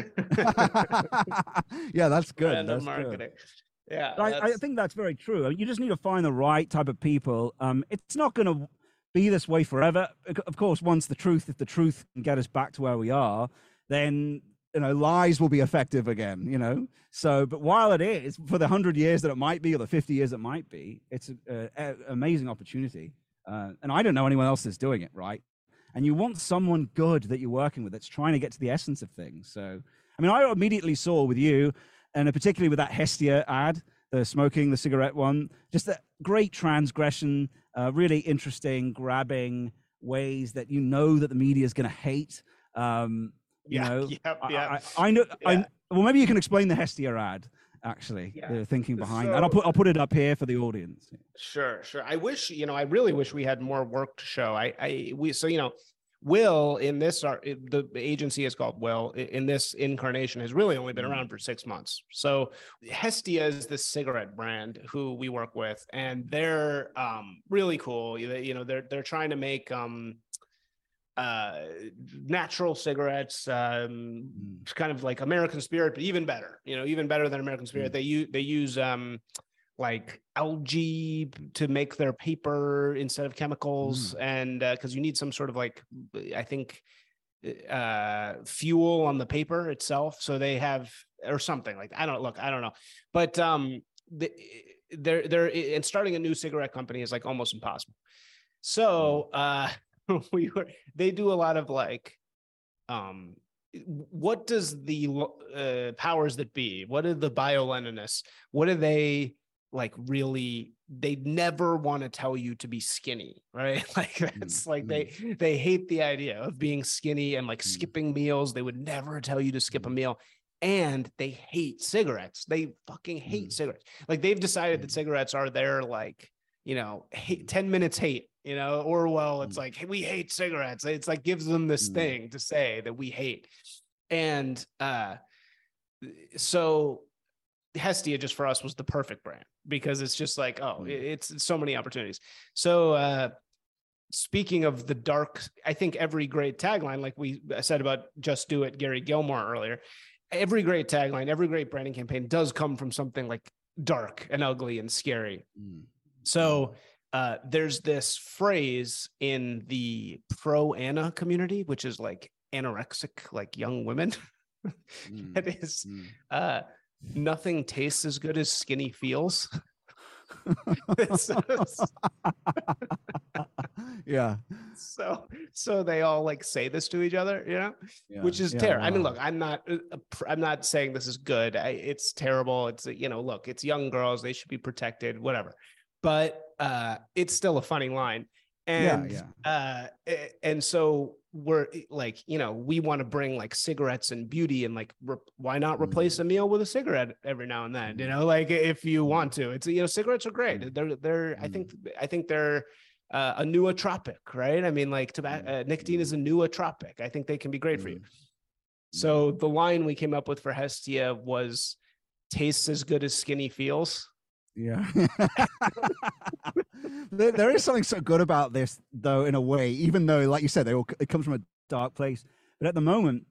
that yeah, that's good. brand That's of good. marketing yeah I, I think that's very true. You just need to find the right type of people. Um, it's not going to be this way forever. Of- course, once the truth, if the truth can get us back to where we are, then you know lies will be effective again. You know. So, but while it is for the hundred years that it might be, or the fifty years it might be, it's an amazing opportunity. Uh, and I don't know anyone else that's doing it right. And you want someone good that you're working with that's trying to get to the essence of things. So, I mean, I immediately saw with you, and particularly with that Hestia ad, the smoking, the cigarette one, just that great transgression, uh, really interesting, grabbing ways that you know that the media is going to hate. Um, you Yeah, know, yep, I, yep. I, I know. Yeah. I, well, maybe you can explain the Hestia ad. Actually, Yeah. the thinking behind that. I'll put I'll put it up here for the audience. Sure, sure. I wish, you know, I really wish we had more work to show. I, I, we, so, you know, Will in this, art, the agency is called Will in this incarnation has really only been Mhm. around for six months. So Hestia is the cigarette brand who we work with, and they're um, really cool. You you know, they're they're trying to make um, uh, natural cigarettes, um, Mm. kind of like American Spirit, but even better. You know, even better than American Spirit. Mm. They use they use um, like algae to make their paper instead of chemicals, and because you need some sort of like I think uh fuel on the paper itself. So they have or something like i don't look i don't know. But um the, they're they're and starting a new cigarette company is like almost impossible. So uh we were they do a lot of like um what does the uh, powers that be what are the bioleninists what do they like really they never want to tell you to be skinny right? Like that's like they they hate the idea of being skinny and like Mm. skipping meals. They would never tell you to skip a meal. And they hate cigarettes. They fucking hate Mm. cigarettes. Like they've decided that Mm. cigarettes are their like you know hate, 10 minutes hate you know? Orwell it's Mm. like hey, we hate cigarettes. It's like gives them this Mm. thing to say that we hate. And uh so Hestia just for us was the perfect brand because it's just like oh Mm. it- it's so many opportunities. So uh speaking of the dark I think every great tagline like we said about just do it Gary Gilmore earlier every great tagline every great branding campaign does come from something like dark and ugly and scary. Mm. So uh, there's this phrase in the pro Ana community, which is like anorexic, like young women. Mm. it is Mm. uh, nothing tastes as good as skinny feels. yeah. so, so they all like say this to each other, you know, yeah, which is yeah, terrible. I mean, look, I'm not, uh, uh, I'm not saying this is good. I, it's terrible. It's, uh, you know, look, it's young girls. They should be protected, whatever. But uh, it's still a funny line. And yeah, uh and so we're eh, like you know we want to bring like cigarettes and beauty and like re- why not replace a meal with a cigarette every now and then you Mhm. know like if you want to it's you know cigarettes are great Mm. they're they're i think i think they're uh, a nootropic right? I mean like tobacco uh, nicotine is a nootropic i think they can be great for you. So the line we came up with for hestia was tastes as good as skinny feels. Yeah. there, there is something so good about this, though, in a way, even though, like you said, they all, it comes from a dark place. But at the moment,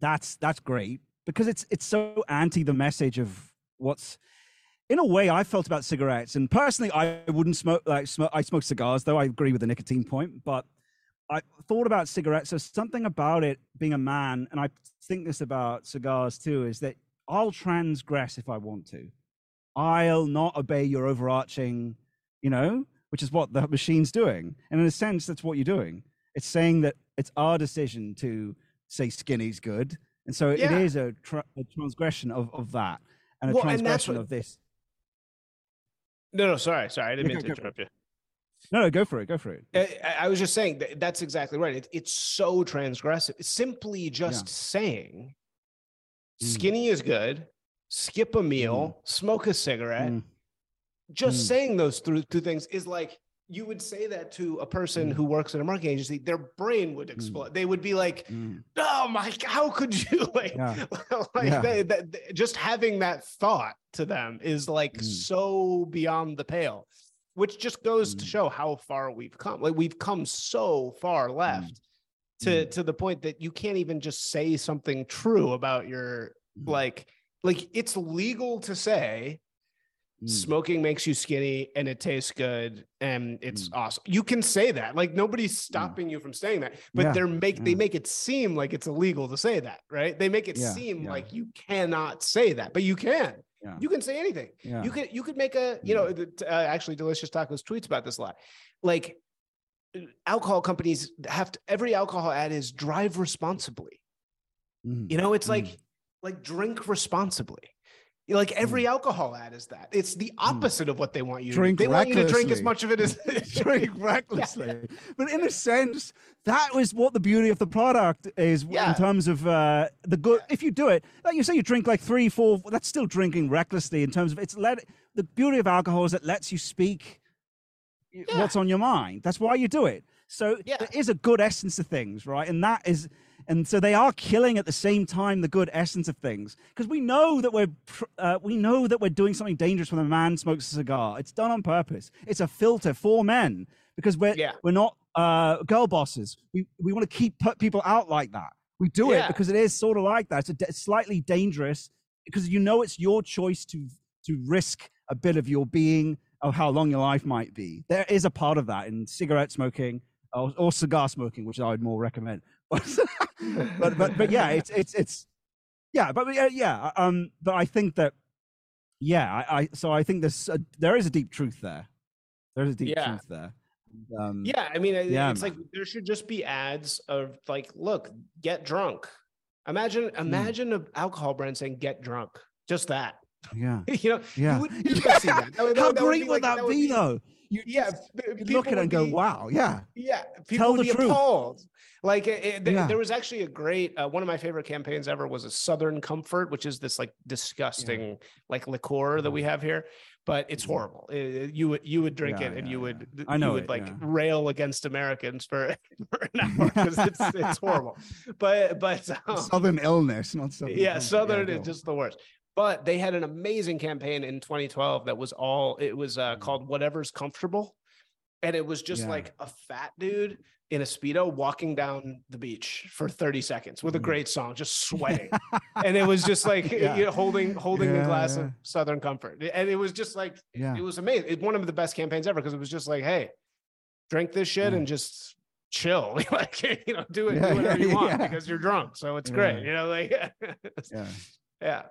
that's that's great because it's it's so anti the message of what's in a way I felt about cigarettes. And personally, I wouldn't smoke like smoke. I smoke cigars, though. I agree with the nicotine point, but I thought about cigarettes. So something about it being a man, and I think this about cigars too, is that I'll transgress if I want to. I'll not obey your overarching, you know, which is what the machine's doing. And in a sense, that's what you're doing. It's saying that it's our decision to say skinny's good. And so Yeah. it is a, tra- a transgression of, of that and a Well, and transgression what- of this. no no sorry sorry i didn't Yeah, mean to go- interrupt you No, no, go for it. Go for it. I, I- was just saying that that's exactly right. It, it's so transgressive. Simply just saying Mm. skinny is good, skip a meal, smoke a cigarette. Mm. Just Mm. saying those through two things is like you would say that to a person Mm. who works in a marketing agency, their brain would explode. They would be like, Mm. "Oh my, how could you like?" Yeah. like Yeah. they- that- that- just having that thought to them is like Mm. so beyond the pale which just goes to Mm. show how far we've come like we've come so far left to Mm. to the point that you can't even just say something true about your Mm. like like it's legal to say Mm. smoking makes you skinny and it tastes good and it's Mm. awesome you can say that like nobody's stopping you from saying that but Yeah, they're make they make it seem like it's illegal to say that right they make it Yeah, seem yeah. like you cannot say that but you can Yeah. you can say anything yeah. you could you could make a you know the- uh, actually delicious tacos tweets about this a lot like uh, alcohol companies have to every alcohol ad is drive responsibly Mm. you know it's Mm. like like drink responsibly Like every alcohol ad is that. It's the opposite of what they want you Drink to do. They want you to drink as much of it as drink recklessly. But in a sense, that was what the beauty of the product is Yeah. in terms of uh, the good. If you do it, like you say, you drink like three, four. That's still drinking recklessly in terms of it's let. The beauty of alcohol is it lets you speak Yeah. what's on your mind. That's why you do it. So Yeah. there is a good essence to things, right? And that is. And so they are killing at the same time the good essence of things because we know that we're uh, we know that we're doing something dangerous when a man smokes a cigar. It's done on purpose. It's a filter for men because we're Yeah. we're not uh, girl bosses. We we want to keep put people out like that. We do Yeah. it because it is sort of like that. It's, a, d- it's slightly dangerous because you know it's your choice to to risk a bit of your being of how long your life might be. There is a part of that in cigarette smoking or, or cigar smoking, which I would more recommend. but but but yeah, it's it's it's yeah, but uh, yeah, um, but I think that yeah, I, I so I think there's a, there is a deep truth there. There's a deep Yeah. truth there. Um, Yeah, I mean, Yeah, it's like there should just be ads of like, look, get drunk. Imagine, imagine an alcohol brand saying "get drunk." Just that, yeah, you know. yeah. You would never see that. That would- How that would great be would like- that, would be, though? You Yeah, you people look at it and go, "Wow, yeah, Yeah, people Tell would the be truth. appalled. Like it, it- there- Yeah. there was actually a great uh, one of my favorite campaigns ever was a Southern Comfort, which is this like disgusting like liqueur that we have here, but it's Mhm. horrible. Uh, you would you would drink Yeah, it and yeah, you yeah. would I know you would it, like yeah. rail against Americans for, for an hour because it's it's horrible. But but um, Southern illness, not Southern. yeah. Southern is just the worst. But they had an amazing campaign in 2012 that was all it was uh, Mm. called "Whatever's Comfortable," and it was just Yeah. like a fat dude in a speedo walking down the beach for 30 seconds with a Mhm. great song, just sweating, and it was just like Yeah. you know, holding holding a Yeah, glass yeah. of Southern Comfort, and it was just like it was amazing. It's one of the best campaigns ever because it was just like, hey, drink this shit and just chill, like you know, do it, Yeah, do whatever you want yeah. because you're drunk, so it's Yeah. great, you know, like yeah, yeah.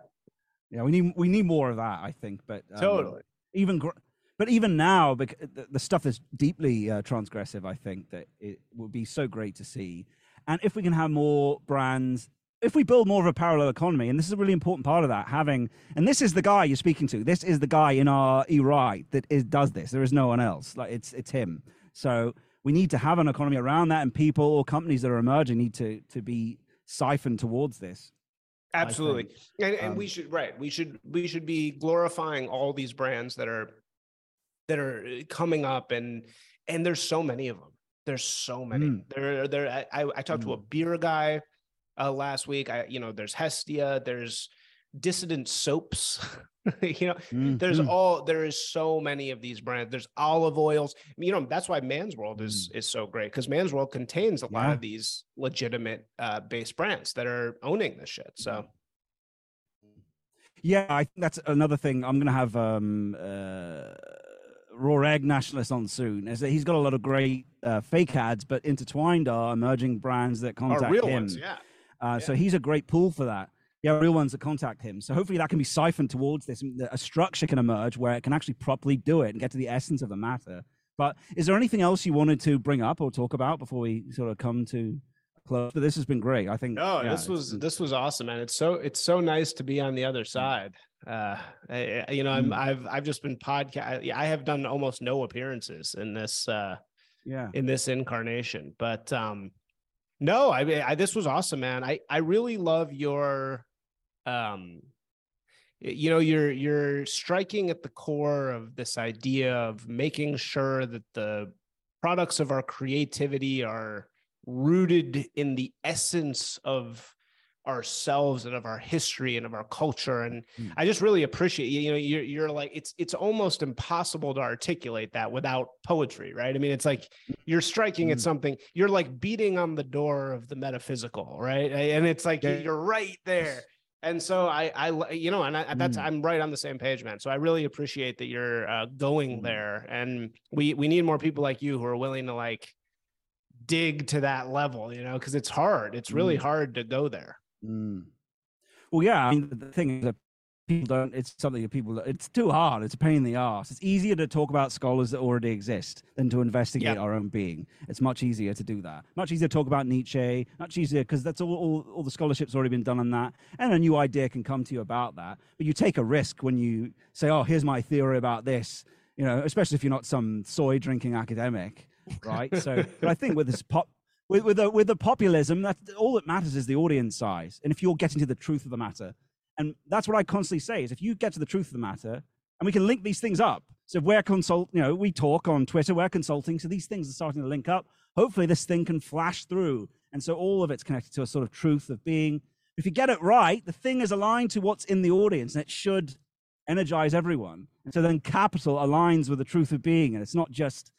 Yeah. We need we need more of that, I think. But um, Totally. even gr- but even now the, the stuff that's deeply uh, transgressive i think that it would be so great to see and if we can have more brands if we build more of a parallel economy and this is a really important part of that having and this is the guy you're speaking to this is the guy in our e-right that is, does this there is no one else like it's it's him so we need to have an economy around that and people or companies that are emerging need to to be siphoned towards this Absolutely. And, and we Um, should right. We should we should be glorifying all these brands that are that are uh, coming up and and there's so many of them. There's so many. Mm. There there I I I talked to a beer guy uh last week. I you know, there's Hestia, there's dissident soaps. you know, there's Mhm. all there is so many of these brands there's olive oils you know that's why man's world is is so great because man's world contains a lot of these legitimate uh base brands that are owning this shit so Yeah, I think that's another thing. I'm going to have um, uh, Raw Egg Nationalist on soon. Is that he's got a lot of great uh, fake ads, but intertwined are emerging brands that contact real him. ones yeah Uh, So he's a great pool for that. Yeah, real ones that contact him. So hopefully that can be siphoned towards this. A structure can emerge where it can actually properly do it and get to the essence of the matter. But is there anything else you wanted to bring up or talk about before we sort of come to close? But this has been great. I think. no yeah, this was this was awesome man it's so it's so nice to be on the other side uh I, you know i'm Mm. i've i've just been podcast i have done almost no appearances in this uh yeah. in this incarnation. But um no, I I, this was awesome, man. I I really love your um you know you're you're striking at the core of this idea of making sure that the products of our creativity are rooted in the essence of ourselves and of our history and of our culture and Mm. i just really appreciate you you know you're, you're like it's it's almost impossible to articulate that without poetry right i mean it's like you're striking at Mm. something you're like beating on the door of the metaphysical right and it's like Yeah. you're right there and so I, I, you know, and I, that's Mm. I'm right on the same page, man. So I really appreciate that you're uh, going Mm. there, and we we need more people like you who are willing to like dig to that level, you know, because it's hard. It's really Mm. hard to go there. Mm. Well, yeah. I mean, the thing is that people don't it's something that people it's too hard it's a pain in the ass it's easier to talk about scholars that already exist than to investigate Yeah. our own being. It's much easier to do that. Much easier to talk about nietzsche much easier because that's all, all all the scholarship's already been done on that and a new idea can come to you about that. But you take a risk when you say oh here's my theory about this you know especially if you're not some soy drinking academic right? So but i think with this pop with with the, with the populism that all that matters is the audience size. And if you're getting to the truth of the matter and that's what I constantly say is if you get to the truth of the matter, and we can link these things up. So if we're consult, you know, we talk on Twitter, we're consulting. So these things are starting to link up. Hopefully this thing can flash through. And so all of it's connected to a sort of truth of being. If you get it right, the thing is aligned to what's in the audience and it should energize everyone. And so then capital aligns with the truth of being. And it's not just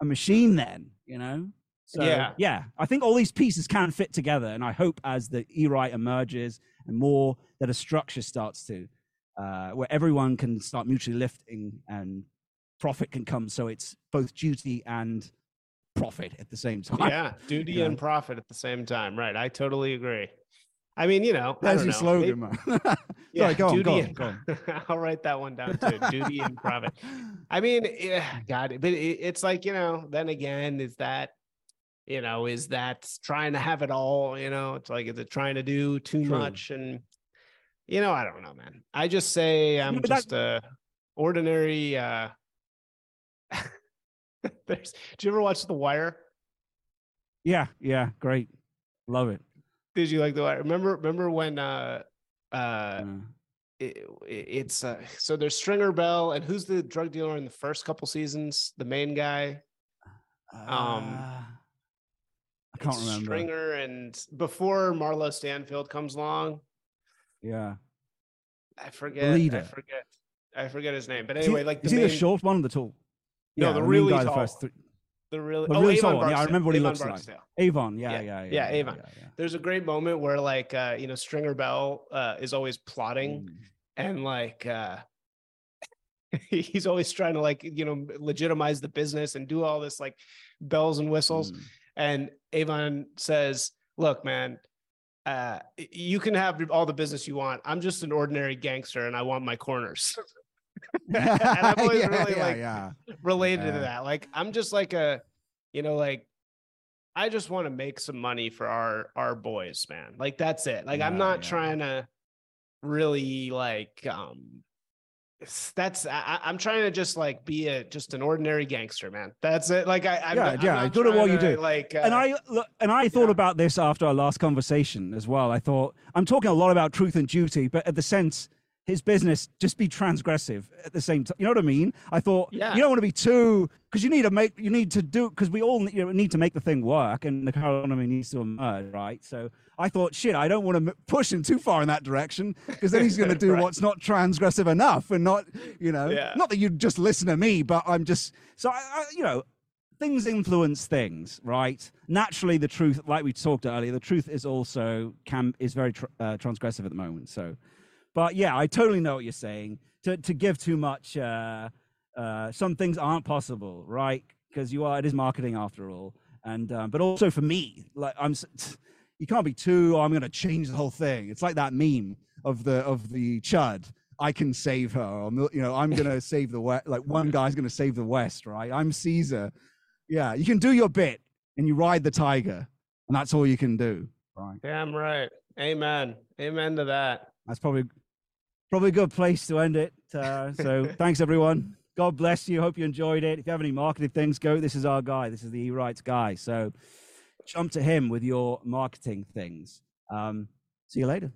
a machine then, you know? So, Yeah. yeah, I think all these pieces can fit together. And I hope as the e-right emerges and more that a structure starts to, uh, where everyone can start mutually lifting and profit can come. So it's both duty and profit at the same time. yeah, duty and profit at the same time. Right. I totally agree. I mean, you know, There's your know. slogan, Maybe- yeah, Sorry, go on, go on, go on. I'll write that one down too. duty and profit. I mean, yeah, God, but it, it's like you know. Then again, is that you know is that trying to have it all? You know, it's like is it trying to do too True. much? And you know, I don't know, man. I just say I'm that- just a ordinary. uh There's. do you ever watch The Wire? Yeah, yeah, great. Love it. Did you like The Wire? Remember? Remember when? uh uh Yeah. it, it's uh, so there's Stringer Bell and who's the drug dealer in the first couple seasons? The main guy. Um, Uh, I can't remember. Stringer and before Marlo Stanfield comes along, Yeah. I forget. I forget. I forget his name. But Is he- anyway, like the is he the short one or the tall? No, Yeah, the main really guy, the tall. first three. the really, the oh, really Avon tall one. Yeah, I remember what he Avon looks like. Avon. Yeah, Yeah, yeah, yeah. yeah, Avon. yeah, yeah. There's a great moment where like uh, you know Stringer Bell uh, is always plotting Mm. and like uh he's always trying to like you know legitimize the business and do all this like bells and whistles Mm. And avon says look man uh you can have all the business you want. I'm just an ordinary gangster and i want my corners. And i've always Yeah, really yeah, like yeah. related to that. Like i'm just like a you know like i just want to make some money for our our boys man. Like that's it. Like i'm not trying to really like um that's I, i'm trying to just like be a just an ordinary gangster man that's it like i I'm, Yeah, I'm yeah, good at what you do. like uh, and I look, and I thought yeah. about this after our last conversation as well. I thought I'm talking a lot about truth and duty, but at the sense his business just be transgressive at the same time. You know what I mean? I thought Yeah. you don't want to be too because you need to make you need to do because we all you know, need to make the thing work and the economy needs to emerge, right? So I thought, shit, I don't want to push him too far in that direction because then he's going to do Right. what's not transgressive enough and not, you know, Yeah. not that you just listen to me, but I'm just so I, I you know things influence things, right? Naturally, the truth, like we talked earlier, the truth is also can is very tr- uh, transgressive at the moment. So, but yeah, I totally know what you're saying. To to give too much, uh, uh, some things aren't possible, right? Because you are it is marketing after all, and um, but also for me, like I'm. You can't be too. Oh, I'm going to change the whole thing. It's like that meme of the of the chud. I can save her. Or, you know, I'm going to save the west. Like one guy's going to save the west, right? I'm Caesar. Yeah, you can do your bit and you ride the tiger, and that's all you can do, right? damn right amen amen to that That's probably probably a good place to end it. Uh, so thanks everyone. God bless you. Hope you enjoyed it. If you have any marketing things, go. This is our guy. This is the E Rights guy. So jump to him with your marketing things. Um, see you later.